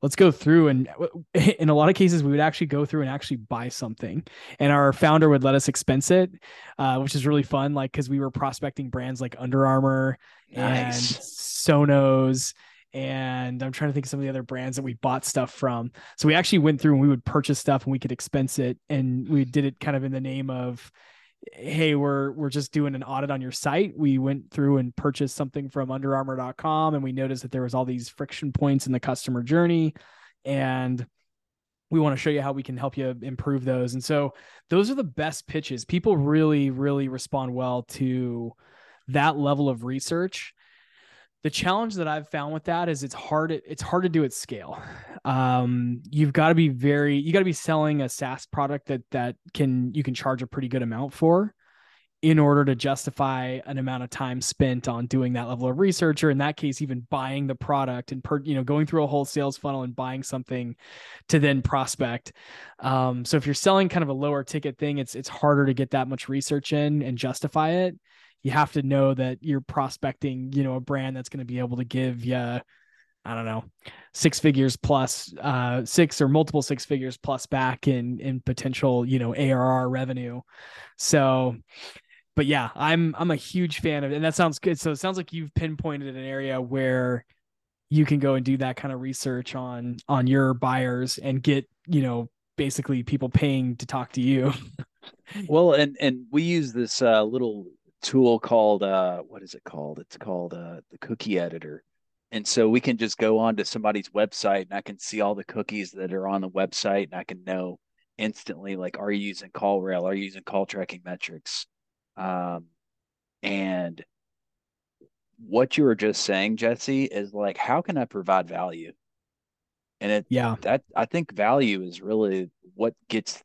let's go through and in a lot of cases we would actually go through and actually buy something. And our founder would let us expense it uh, which is really fun like because we were prospecting brands like under armour nice. and sonos and I'm trying to think of some of the other brands that we bought stuff from. So we actually went through and we would purchase stuff and we could expense it, and we did it kind of in the name of, hey, we're we're just doing an audit on your site. We went through and purchased something from UnderArmour.com, and we noticed that there was all these friction points in the customer journey, and we want to show you how we can help you improve those. And so those are the best pitches. People really, really respond well to that level of research. The challenge that I've found with that is it's hard. It's hard to do at scale. Um, you've got to be very. You got to be selling a SaaS product that that can you can charge a pretty good amount for in order to justify an amount of time spent on doing that level of research or in that case even buying the product and per, you know going through a whole sales funnel and buying something to then prospect um, so if you're selling kind of a lower ticket thing it's it's harder to get that much research in and justify it you have to know that you're prospecting you know a brand that's going to be able to give you I don't know, six figures plus, uh, six or multiple six figures plus back in in potential, you know, ARR revenue. So but yeah, I'm I'm a huge fan of it. And that sounds good. So it sounds like you've pinpointed an area where you can go and do that kind of research on on your buyers and get, you know, basically people paying to talk to you. well, and and we use this uh, little tool called uh what is it called? It's called uh the cookie editor. And so we can just go on to somebody's website and I can see all the cookies that are on the website and I can know instantly like are you using CallRail? Are you using call tracking metrics? Um, and what you were just saying, Jesse, is like, how can I provide value? And it, yeah, that I think value is really what gets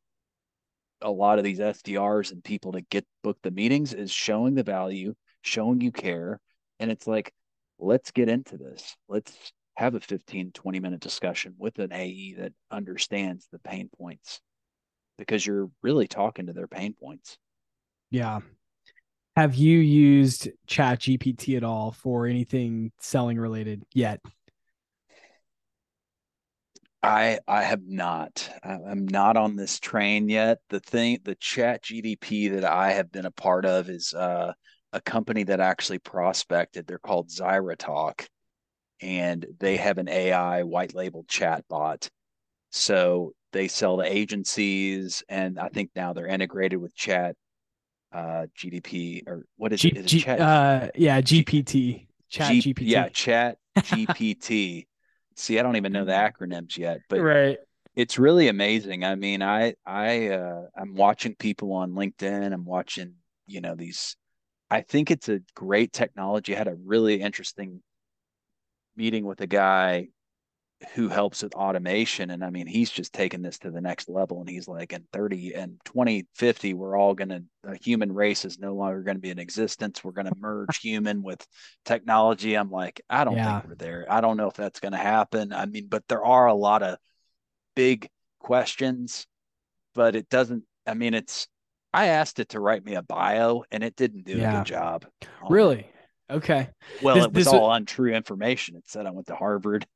a lot of these SDRs and people to get book the meetings is showing the value, showing you care. And it's like, let's get into this. Let's have a 15, 20 minute discussion with an AE that understands the pain points because you're really talking to their pain points. Yeah. Have you used Chat GPT at all for anything selling related yet? I I have not. I'm not on this train yet. The thing, the Chat GDP that I have been a part of is uh, a company that actually prospected. They're called ZyraTalk, and they have an AI white labeled chat bot. So they sell to agencies, and I think now they're integrated with Chat uh GDP or what is G- it? Is G- it chat? Uh, yeah, GPT. Chat G- GPT. Yeah, Chat GPT. See, I don't even know the acronyms yet, but right. It's really amazing. I mean, I I uh, I'm watching people on LinkedIn. I'm watching you know these. I think it's a great technology. I had a really interesting meeting with a guy who helps with automation and i mean he's just taken this to the next level and he's like in 30 and 2050 we're all going to the human race is no longer going to be in existence. We're going to merge human with technology. I'm like i don't yeah. think we're there. I don't know if that's going to happen. I mean but there are a lot of big questions but it doesn't i mean it's i asked it to write me a bio and it didn't do yeah. a good job really? Okay. Well this, it was all untrue information. It said i went to harvard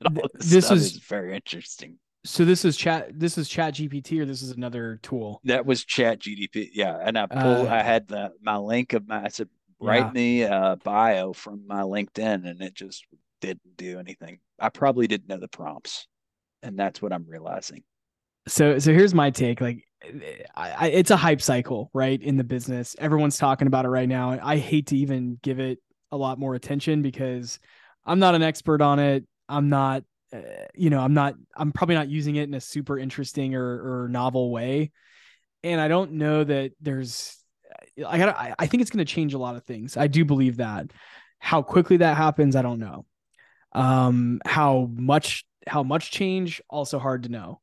this is very interesting. So this is chat. This is Chat GPT, or this is another tool. That was Chat GDP. Yeah, and I pulled. Uh, I had the my link of my. I said, write yeah. me a bio from my LinkedIn, and it just didn't do anything. I probably didn't know the prompts, and that's what I'm realizing. So, so here's my take. Like, I, I, it's a hype cycle, right? In the business, everyone's talking about it right now. I hate to even give it a lot more attention because I'm not an expert on it. I'm not, uh, you know, I'm not, I'm probably not using it in a super interesting or, or novel way. And I don't know that there's, I got, I, I think it's going to change a lot of things. I do believe that. How quickly that happens, I don't know. Um, how much, how much change, also hard to know.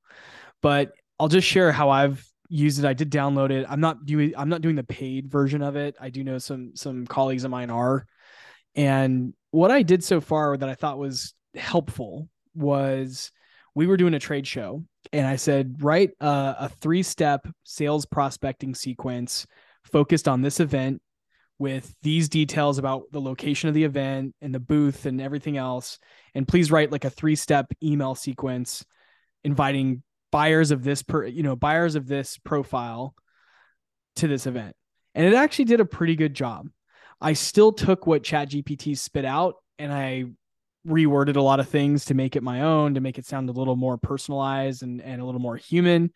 But I'll just share how I've used it. I did download it. I'm not doing, I'm not doing the paid version of it. I do know some, some colleagues of mine are. And what I did so far that I thought was helpful was we were doing a trade show and I said, write a, a three step sales prospecting sequence focused on this event with these details about the location of the event and the booth and everything else. And please write like a three step email sequence inviting buyers of this per, you know, buyers of this profile to this event. And it actually did a pretty good job. I still took what ChatGPT spit out and I reworded a lot of things to make it my own, to make it sound a little more personalized and, and a little more human.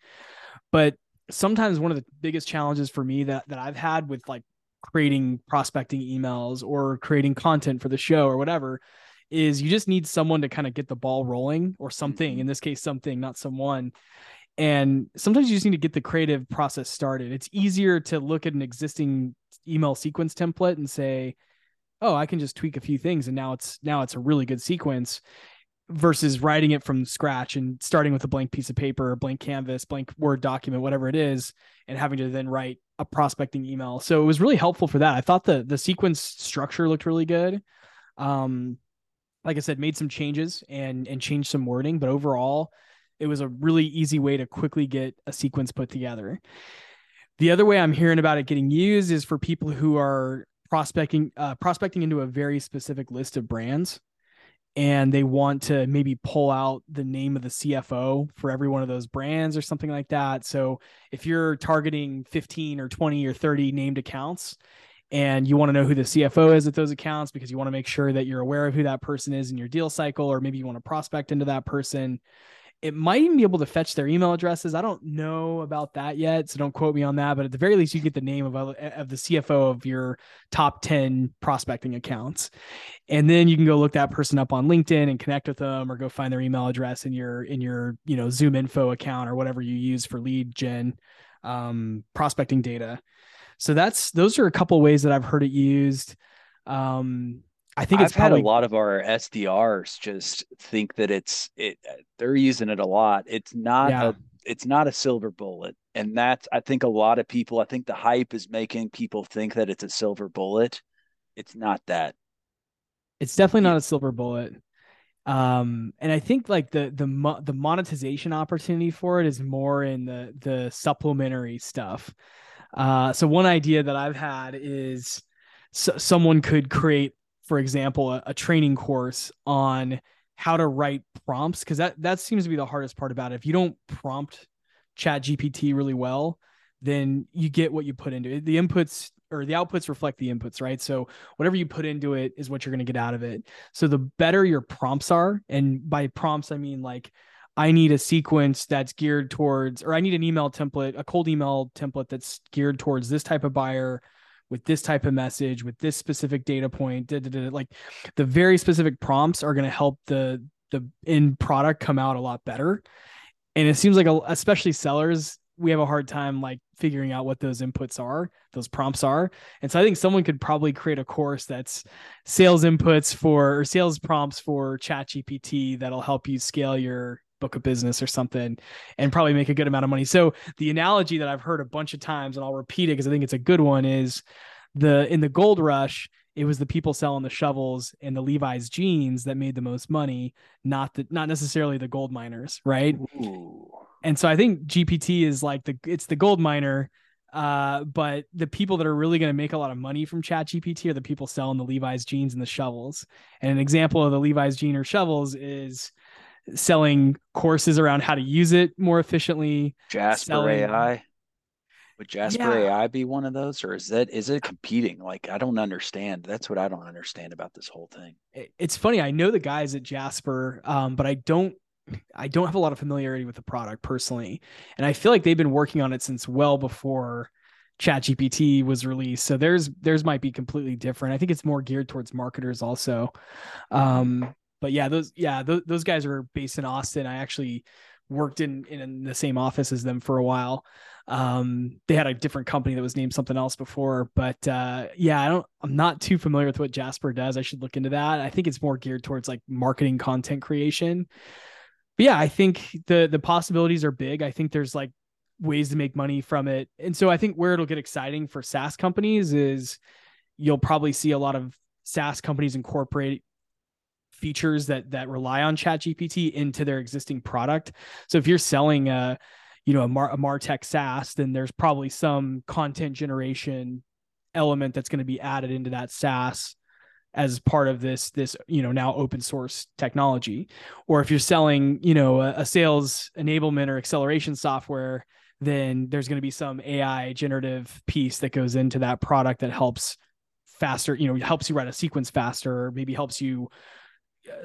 But sometimes one of the biggest challenges for me that that I've had with like creating prospecting emails or creating content for the show or whatever is you just need someone to kind of get the ball rolling or something Mm-hmm. in this case something not someone and sometimes you just need to get the creative process started it's easier to look at an existing email sequence template and say oh i can just tweak a few things and now it's now it's a really good sequence versus writing it from scratch and starting with a blank piece of paper blank canvas blank word document whatever it is and having to then write a prospecting email. So it was really helpful for that. I thought the the sequence structure looked really good. Um like i said made some changes and and changed some wording but overall it was a really easy way to quickly get a sequence put together. The other way i'm hearing about it getting used is for people who are prospecting uh, prospecting into a very specific list of brands and they want to maybe pull out the name of the CFO for every one of those brands or something like that. So if you're targeting 15 or 20 or 30 named accounts and you want to know who the CFO is at those accounts because you want to make sure that you're aware of who that person is in your deal cycle, or maybe you want to prospect into that person, it might even be able to fetch their email addresses. I don't know about that yet, so don't quote me on that. But at the very least, you get the name of of the CFO of your top ten prospecting accounts, and then you can go look that person up on LinkedIn and connect with them, or go find their email address in your in your you know Zoom Info account or whatever you use for lead gen um, prospecting data. So that's those are a couple ways that I've heard it used. Um, I think I've it's probably had a lot of our SDRs just think that it's it. They're using it a lot. It's not Yeah. a it's not a silver bullet, and that's I think a lot of people. I think the hype is making people think that it's a silver bullet. It's not that. it's definitely not a silver bullet um and i think like the the mo- the monetization opportunity for it is more in the the supplementary stuff uh so one idea that i've had is so someone could create for example a, a training course on how to write prompts because that that seems to be the hardest part about it. If you don't prompt chat gpt really well then you get what you put into it. The inputs or the outputs reflect the inputs right? So whatever you put into it is what you're going to get out of it. So the better your prompts are, and by prompts, I mean like I need a sequence that's geared towards, or I need an email template, a cold email template that's geared towards this type of buyer with this type of message, with this specific data point. Da, da, da, like the very specific prompts are going to help the the end product come out a lot better. And it seems like, a, especially sellers, we have a hard time like figuring out what those inputs are, those prompts are. And so I think someone could probably create a course that's sales inputs for or sales prompts for chat gpt that'll help you scale your book of business or something and probably make a good amount of money so the analogy that i've heard a bunch of times and i'll repeat it because i think it's a good one is the in the gold rush it was the people selling the shovels and the levi's jeans that made the most money not the not necessarily the gold miners right Ooh. and so I think GPT is like the it's the gold miner. Uh, but the people that are really going to make a lot of money from Chat GPT are the people selling the Levi's jeans and the shovels. And an example of the Levi's jean or shovels is selling courses around how to use it more efficiently. Jasper selling- AI. Would Jasper Yeah. AI be one of those, or is that is it competing? Like I don't understand. That's what I don't understand about this whole thing. It's funny. I know the guys at Jasper, um, but I don't. I don't have a lot of familiarity with the product personally, and I feel like they've been working on it since well before ChatGPT was released. So theirs theirs might be completely different. I think it's more geared towards marketers also. Um, but yeah, those yeah those, those guys are based in Austin. I actually worked in in the same office as them for a while. Um, they had a different company that was named something else before, but uh, yeah, I don't. I'm not too familiar with what Jasper does. I should look into that. I think it's more geared towards like marketing content creation. But yeah, I think the the possibilities are big. I think there's like ways to make money from it. And so I think where it'll get exciting for SaaS companies is you'll probably see a lot of SaaS companies incorporate features that that rely on ChatGPT into their existing product. So if you're selling a you know a, Mar- a Martech SaaS, then there's probably some content generation element that's going to be added into that SaaS as part of this this you know now open source technology or if you're selling you know a, a sales enablement or acceleration software then there's going to be some ai generative piece that goes into that product that helps faster you know helps you write a sequence faster or maybe helps you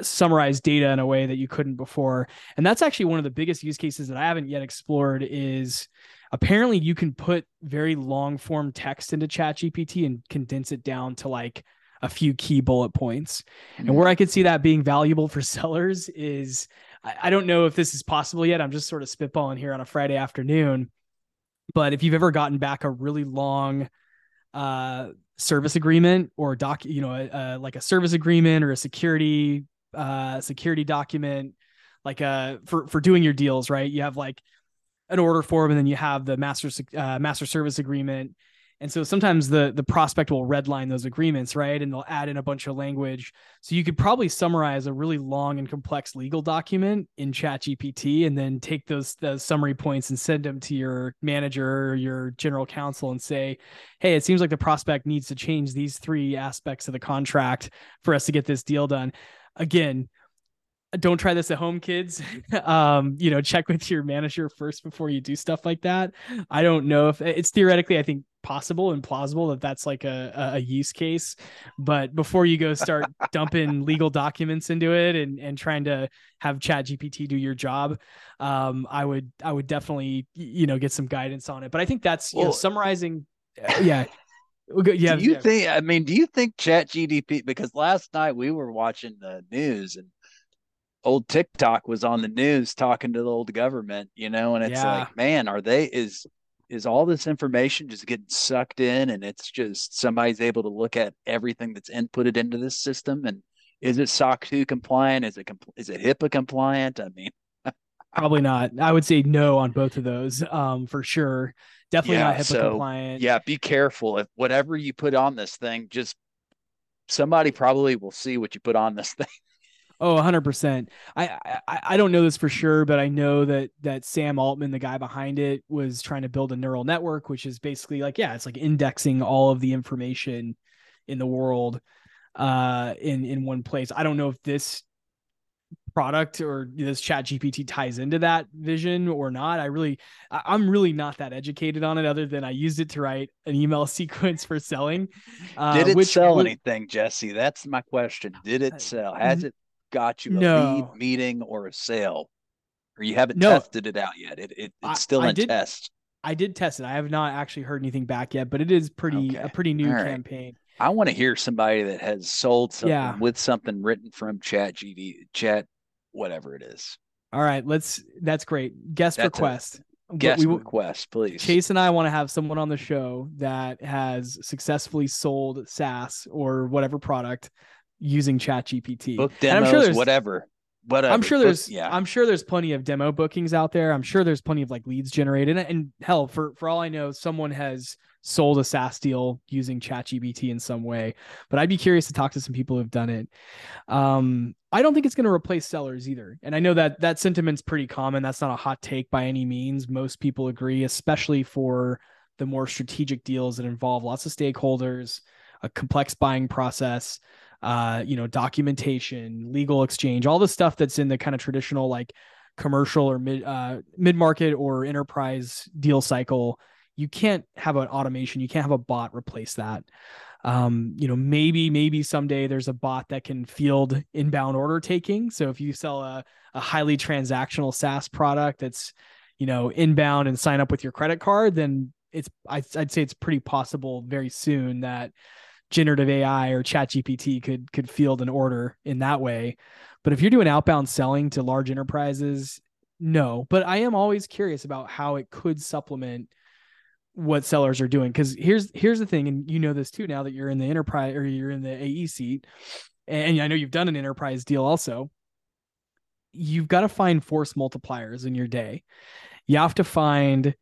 summarize data in a way that you couldn't before. And that's actually one of the biggest use cases that I haven't yet explored is apparently you can put very long form text into chat GPT and condense it down to like a few key bullet points. And where I could see that being valuable for sellers is I, I don't know if this is possible yet. I'm just sort of spitballing here on a Friday afternoon. But if you've ever gotten back a really long uh, service agreement or doc, you know, uh, like a service agreement or a security uh, security document, like uh, for for doing your deals, right? You have like an order form, and then you have the master uh, master service agreement, and so sometimes the the prospect will redline those agreements, right? And they'll add in a bunch of language. So you could probably summarize a really long and complex legal document in Chat GPT and then take those those summary points and send them to your manager or your general counsel and say, hey, it seems like the prospect needs to change these three aspects of the contract for us to get this deal done. Again, don't try this at home kids um you know check with your manager first before you do stuff like that i don't know if it's theoretically i think possible and plausible that that's like a, a use case but before you go start dumping legal documents into it and and trying to have chat gpt do your job um i would i would definitely you know get some guidance on it but i think that's well, you know, summarizing yeah yeah, do you yeah. think? I mean, do you think Chat GDP? Because last night we were watching the news, and old TikTok was on the news talking to the old government, you know, and it's yeah. like, man, are they is is all this information just getting sucked in and it's just somebody's able to look at everything that's inputted into this system and is it SOC 2 compliant? Is it compl- is it HIPAA compliant? I mean, probably not. I would say no on both of those um, for sure. Definitely yeah, not HIPAA so, compliant. Yeah, be careful. If whatever you put on this thing, just somebody probably will see what you put on this thing. Oh, 100%. I, I I don't know this for sure, but I know that that Sam Altman, the guy behind it, was trying to build a neural network, which is basically like yeah, it's like indexing all of the information in the world uh in in one place. I don't know if this product or this chat gpt ties into that vision or not. I really i'm really not that educated on it other than i used it to write an email sequence for selling uh, did it which, sell anything jesse? That's my question. Did it sell? Has it got you a no. lead meeting or a sale or you haven't no. tested it out yet it, it it's still I, in I did, test i did test it i have not actually heard anything back yet but it is pretty okay. a pretty new right. campaign i want to hear somebody that has sold something yeah. with something written from chat gd chat whatever it is all right let's that's great guest that's request guest we, request please chase and i want to have someone on the show that has successfully sold saas or whatever product using chat gpt book demos I'm sure there's, whatever whatever i'm sure there's book, yeah i'm sure there's plenty of demo bookings out there i'm sure there's plenty of like leads generated and, and hell for for all i know someone has sold a SaaS deal using chat ChatGPT in some way. But I'd be curious to talk to some people who've done it. Um, I don't think it's going to replace sellers either. And I know that that sentiment's pretty common. That's not a hot take by any means. Most people agree, especially for the more strategic deals that involve lots of stakeholders, a complex buying process uh, you know, documentation, legal exchange, all the stuff that's in the kind of traditional like commercial or mid uh, mid market or enterprise deal cycle. You can't have an automation. You can't have a bot replace that. Um, you know, maybe maybe someday there's a bot that can field inbound order taking. So if you sell a, a highly transactional SaaS product that's you know inbound and sign up with your credit card, then it's I'd, I'd say it's pretty possible very soon that generative AI or chat GPT could could field an order in that way. But if you're doing outbound selling to large enterprises, no. But I am always curious about how it could supplement what sellers are doing. Cause here's here's the thing, and you know this too now that you're in the enterprise or you're in the AE seat, and I know you've done an enterprise deal also. You've got to find force multipliers in your day. You have to find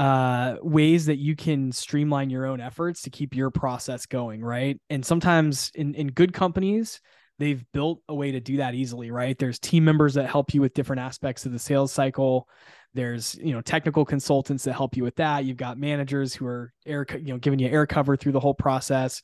uh, ways that you can streamline your own efforts to keep your process going, right? And sometimes in in good companies, they've built a way to do that easily, right? There's team members that help you with different aspects of the sales cycle. There's, you know, technical consultants that help you with that. You've got managers who are air, you know, giving you air cover through the whole process.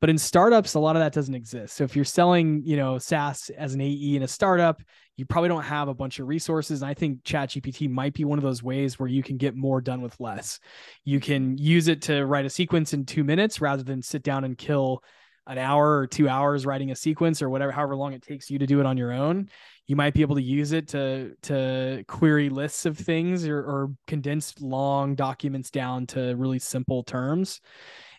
But in startups, a lot of that doesn't exist. So if you're selling, you know, SaaS as an AE in a startup, you probably don't have a bunch of resources. And I think ChatGPT might be one of those ways where you can get more done with less. You can use it to write a sequence in two minutes rather than sit down and kill an hour or two hours writing a sequence or whatever, however long it takes you to do it on your own. You might be able to use it to to query lists of things or, or condense long documents down to really simple terms.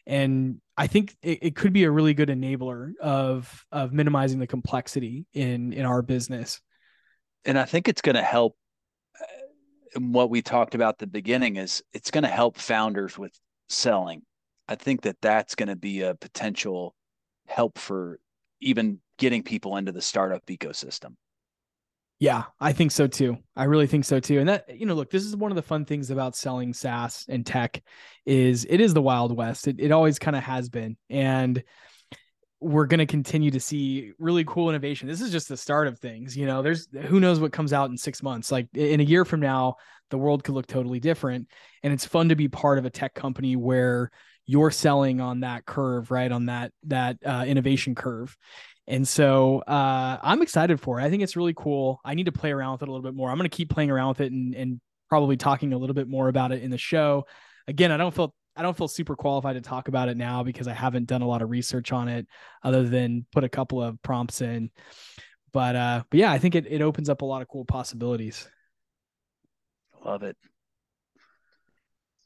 And I think it, it could be a really good enabler of of minimizing the complexity in in our business. And I think it's going to help uh, what we talked about at the beginning is it's going to help founders with selling. I think that that's going to be a potential help for even getting people into the startup ecosystem. Yeah, I think so too. I really think so too. And that, you know, look, this is one of the fun things about selling SaaS and tech is it is the wild west. It, it always kind of has been. And we're going to continue to see really cool innovation. This is just the start of things. You know, there's who knows what comes out in six months. Like in a year from now, the world could look totally different. And it's fun to be part of a tech company where you're selling on that curve, right? On that that uh, innovation curve. And so uh, I'm excited for it. I think it's really cool. I need to play around with it a little bit more. I'm going to keep playing around with it and, and probably talking a little bit more about it in the show. Again, I don't feel I don't feel super qualified to talk about it now because I haven't done a lot of research on it other than put a couple of prompts in. But uh but yeah, I think it it opens up a lot of cool possibilities. Love it.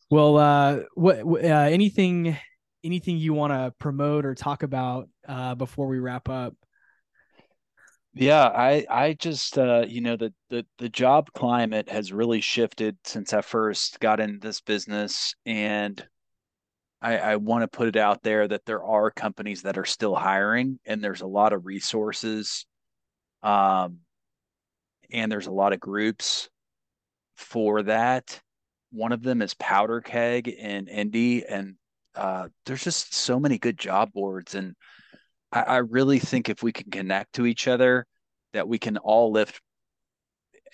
Well, uh what uh, anything anything you want to promote or talk about uh, before we wrap up? Yeah, I I just uh, you know the the the job climate has really shifted since I first got in this business, and I, I want to put it out there that there are companies that are still hiring, and there's a lot of resources, um, and there's a lot of groups for that. One of them is Powderkeg in Indy, and uh, there's just so many good job boards, and I, I really think if we can connect to each other, that we can all lift.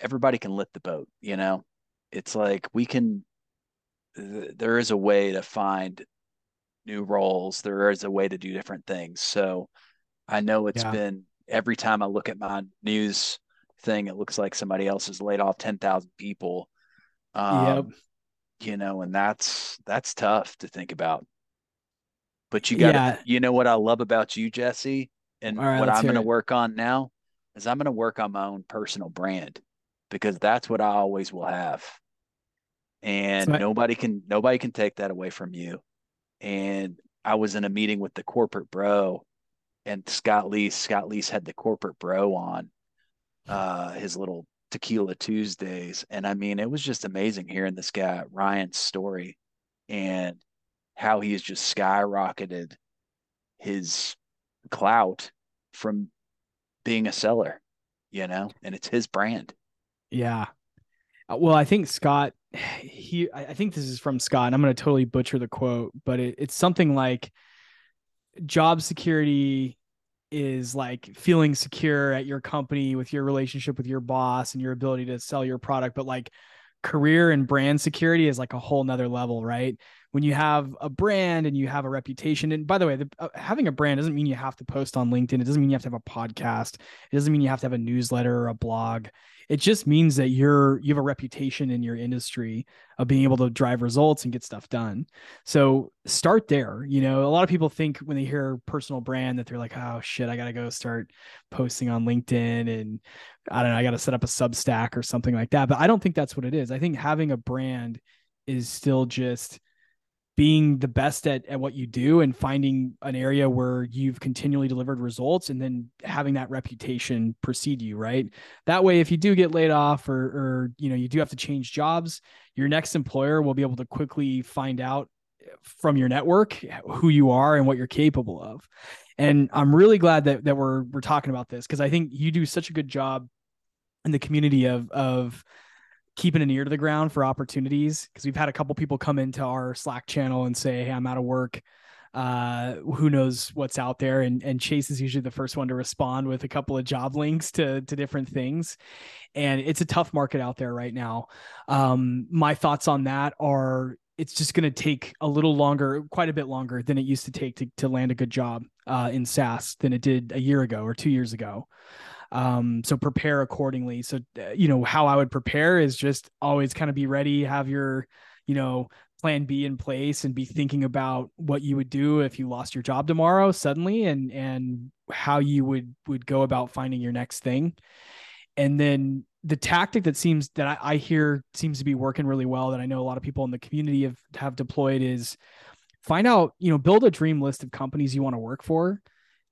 Everybody can lift the boat. You know, it's like we can. There is a way to find new roles. There is a way to do different things. So I know it's yeah. been every time I look at my news thing, it looks like somebody else has laid off 10,000 people. Um, yep you know, and that's that's tough to think about. But you got yeah. you know what I love about you, Jesse, and right, what I'm going to work on now is I'm going to work on my own personal brand because that's what I always will have. And so nobody can nobody can take that away from you. And I was in a meeting with the corporate bro and Scott Leese. Scott Leese had the corporate bro on uh his little Tequila Tuesdays. And I mean, it was just amazing hearing this guy, Ryan's story, and how he has just skyrocketed his clout from being a seller, you know, and it's his brand. Yeah. Uh, well, I think Scott, he, I think this is from Scott, and I'm going to totally butcher the quote, but it, it's something like job security is like feeling secure at your company with your relationship with your boss and your ability to sell your product but like career and brand security is like a whole nother level right when you have a brand and you have a reputation and by the way the, uh, having a brand doesn't mean you have to post on linkedin. It doesn't mean you have to have a podcast. It doesn't mean you have to have a newsletter or a blog. It just means that you're you have a reputation in your industry of being able to drive results and get stuff done. So start there you know? A lot of people think when they hear personal brand that they're like oh shit i gotta go start posting on linkedin and i don't know i gotta set up a substack or something like that. But i don't think that's what it is. I think having a brand is still just being the best at, at what you do and finding an area where you've continually delivered results and then having that reputation precede you right? That way if you do get laid off or or you know you do have to change jobs your next employer will be able to quickly find out from your network who you are and what you're capable of. And i'm really glad that that we're we're talking about this because i think you do such a good job in the community of of keeping an ear to the ground for opportunities because we've had a couple people come into our Slack channel and say, "Hey, I'm out of work. Uh, who knows what's out there?" And and Chase is usually the first one to respond with a couple of job links to to different things. And it's a tough market out there right now. Um, my thoughts on that are it's just going to take a little longer, quite a bit longer than it used to take to, to land a good job uh, in SaaS than it did a year ago or two years ago. Um, so prepare accordingly. So, uh, you know, how I would prepare is just always kind of be ready, have your, you know, plan B in place and be thinking about what you would do if you lost your job tomorrow suddenly and and how you would would go about finding your next thing. And then the tactic that seems that I, I hear seems to be working really well that I know a lot of people in the community have have deployed is find out, you know, build a dream list of companies you want to work for.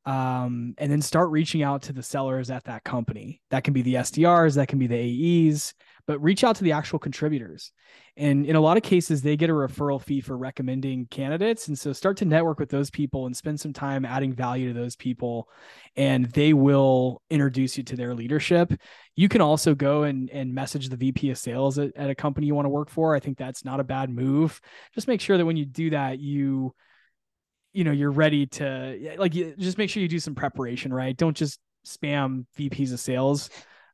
Um, and then start reaching out to the sellers at that company. That can be the SDRs, that can be the AEs, but reach out to the actual contributors. And in a lot of cases, they get a referral fee for recommending candidates. And so start to network with those people and spend some time adding value to those people, and they will introduce you to their leadership. You can also go and, and message the VP of sales at, at a company you want to work for. I think that's not a bad move. Just make sure that when you do that, you you know you're ready to like just make sure you do some preparation right don't just spam vps of sales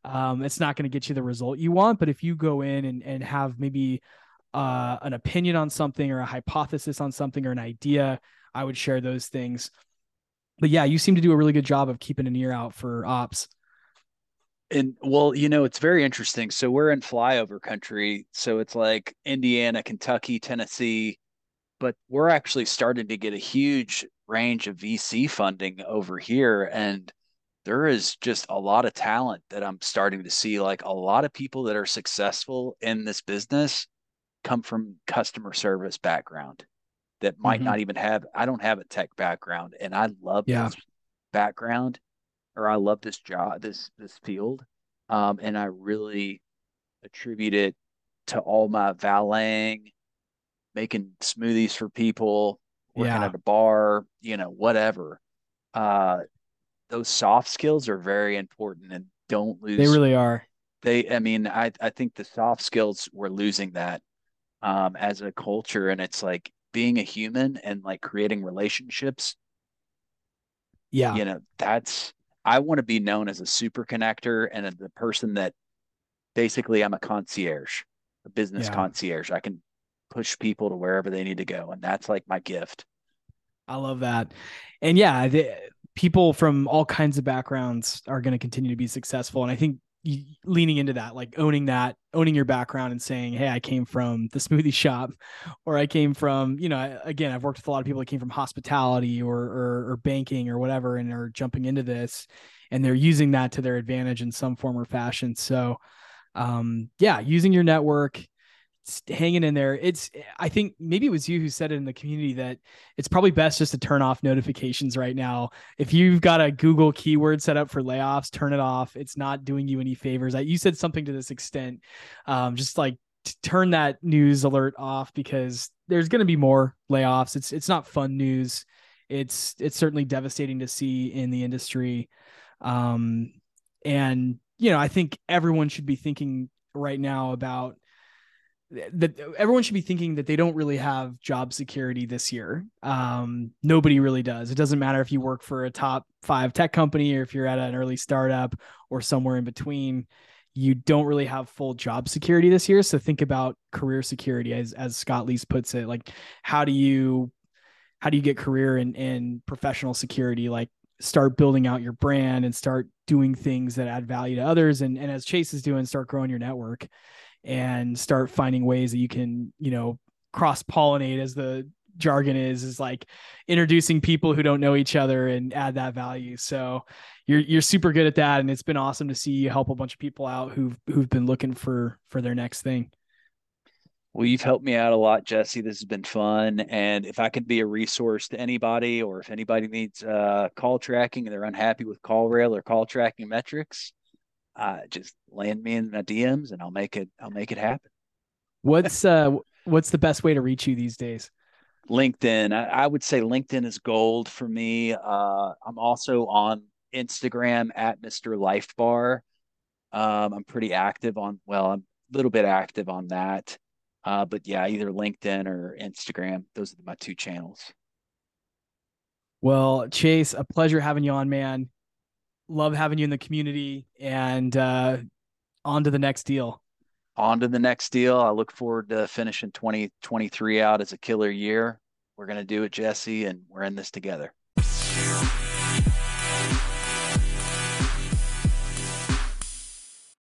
um, it's not going to get you the result you want. But if you go in and, and have maybe uh, an opinion on something or a hypothesis on something or an idea, I would share those things. But yeah, you seem to do a really good job of keeping an ear out for ops. And well, you know, it's very interesting. So we're in flyover country. So it's like Indiana, Kentucky, Tennessee, but we're actually starting to get a huge range of VC funding over here. And there is just a lot of talent that I'm starting to see. Like a lot of people that are successful in this business come from customer service background that might mm-hmm. not even have, I don't have a tech background and I love yeah. this background or I love this job, this, this field. Um, and I really attribute it to all my valeting, making smoothies for people, working yeah. at a bar, you know, whatever. Uh, those soft skills are very important and don't lose. They really are. They, I mean, I, I think the soft skills, we're losing that um, as a culture. And it's like being a human and like creating relationships. Yeah. You know, that's, I want to be known as a super connector and the person that basically I'm a concierge, a business yeah. concierge. I can push people to wherever they need to go. And that's like my gift. I love that. And yeah, the, people from all kinds of backgrounds are going to continue to be successful. And I think leaning into that, like owning that, owning your background and saying, Hey, I came from the smoothie shop, or I came from, you know, again, I've worked with a lot of people that came from hospitality or, or, or banking or whatever, and are jumping into this and they're using that to their advantage in some form or fashion. So, um, yeah, using your network, hanging in there. It's I think maybe it was you who said it in the community that it's probably best just to turn off notifications right now. If you've got a Google keyword set up for layoffs, turn it off. It's not doing you any favors. You said something to this extent. Um, just like turn that news alert off because there's going to be more layoffs. It's it's not fun news. It's it's certainly devastating to see in the industry. Um, and you know, I think everyone should be thinking right now about that everyone should be thinking that they don't really have job security this year. Um, nobody really does. It doesn't matter if you work for a top five tech company or if you're at an early startup or somewhere in between. You don't really have full job security this year. So think about career security as as Scott Leese puts it. Like how do you how do you get career and, and professional security? Like start building out your brand and start doing things that add value to others. And, and as Chase is doing, start growing your network and start finding ways that you can, you know, cross pollinate as the jargon is is like introducing people who don't know each other and add that value. So you're you're super good at that and it's been awesome to see you help a bunch of people out who've who've been looking for for their next thing. Well, you've helped me out a lot, Jesse. This has been fun. And if I could be a resource to anybody, or if anybody needs uh, call tracking and they're unhappy with CallRail or CallTrackingMetrics, uh, just land me in my DMs and I'll make it. I'll make it happen. What's uh What's the best way to reach you these days? LinkedIn. I, I would say LinkedIn is gold for me. Uh, I'm also on Instagram at Mr. Life Bar. Um, I'm pretty active on. Well, I'm a little bit active on that. Uh, but yeah, either LinkedIn or Instagram. Those are my two channels. Well, Chase, a pleasure having you on, man love having you in the community and uh, on to the next deal. On to the next deal. I look forward to finishing 2023 out as a killer year. We're going to do it, Jesse, and we're in this together.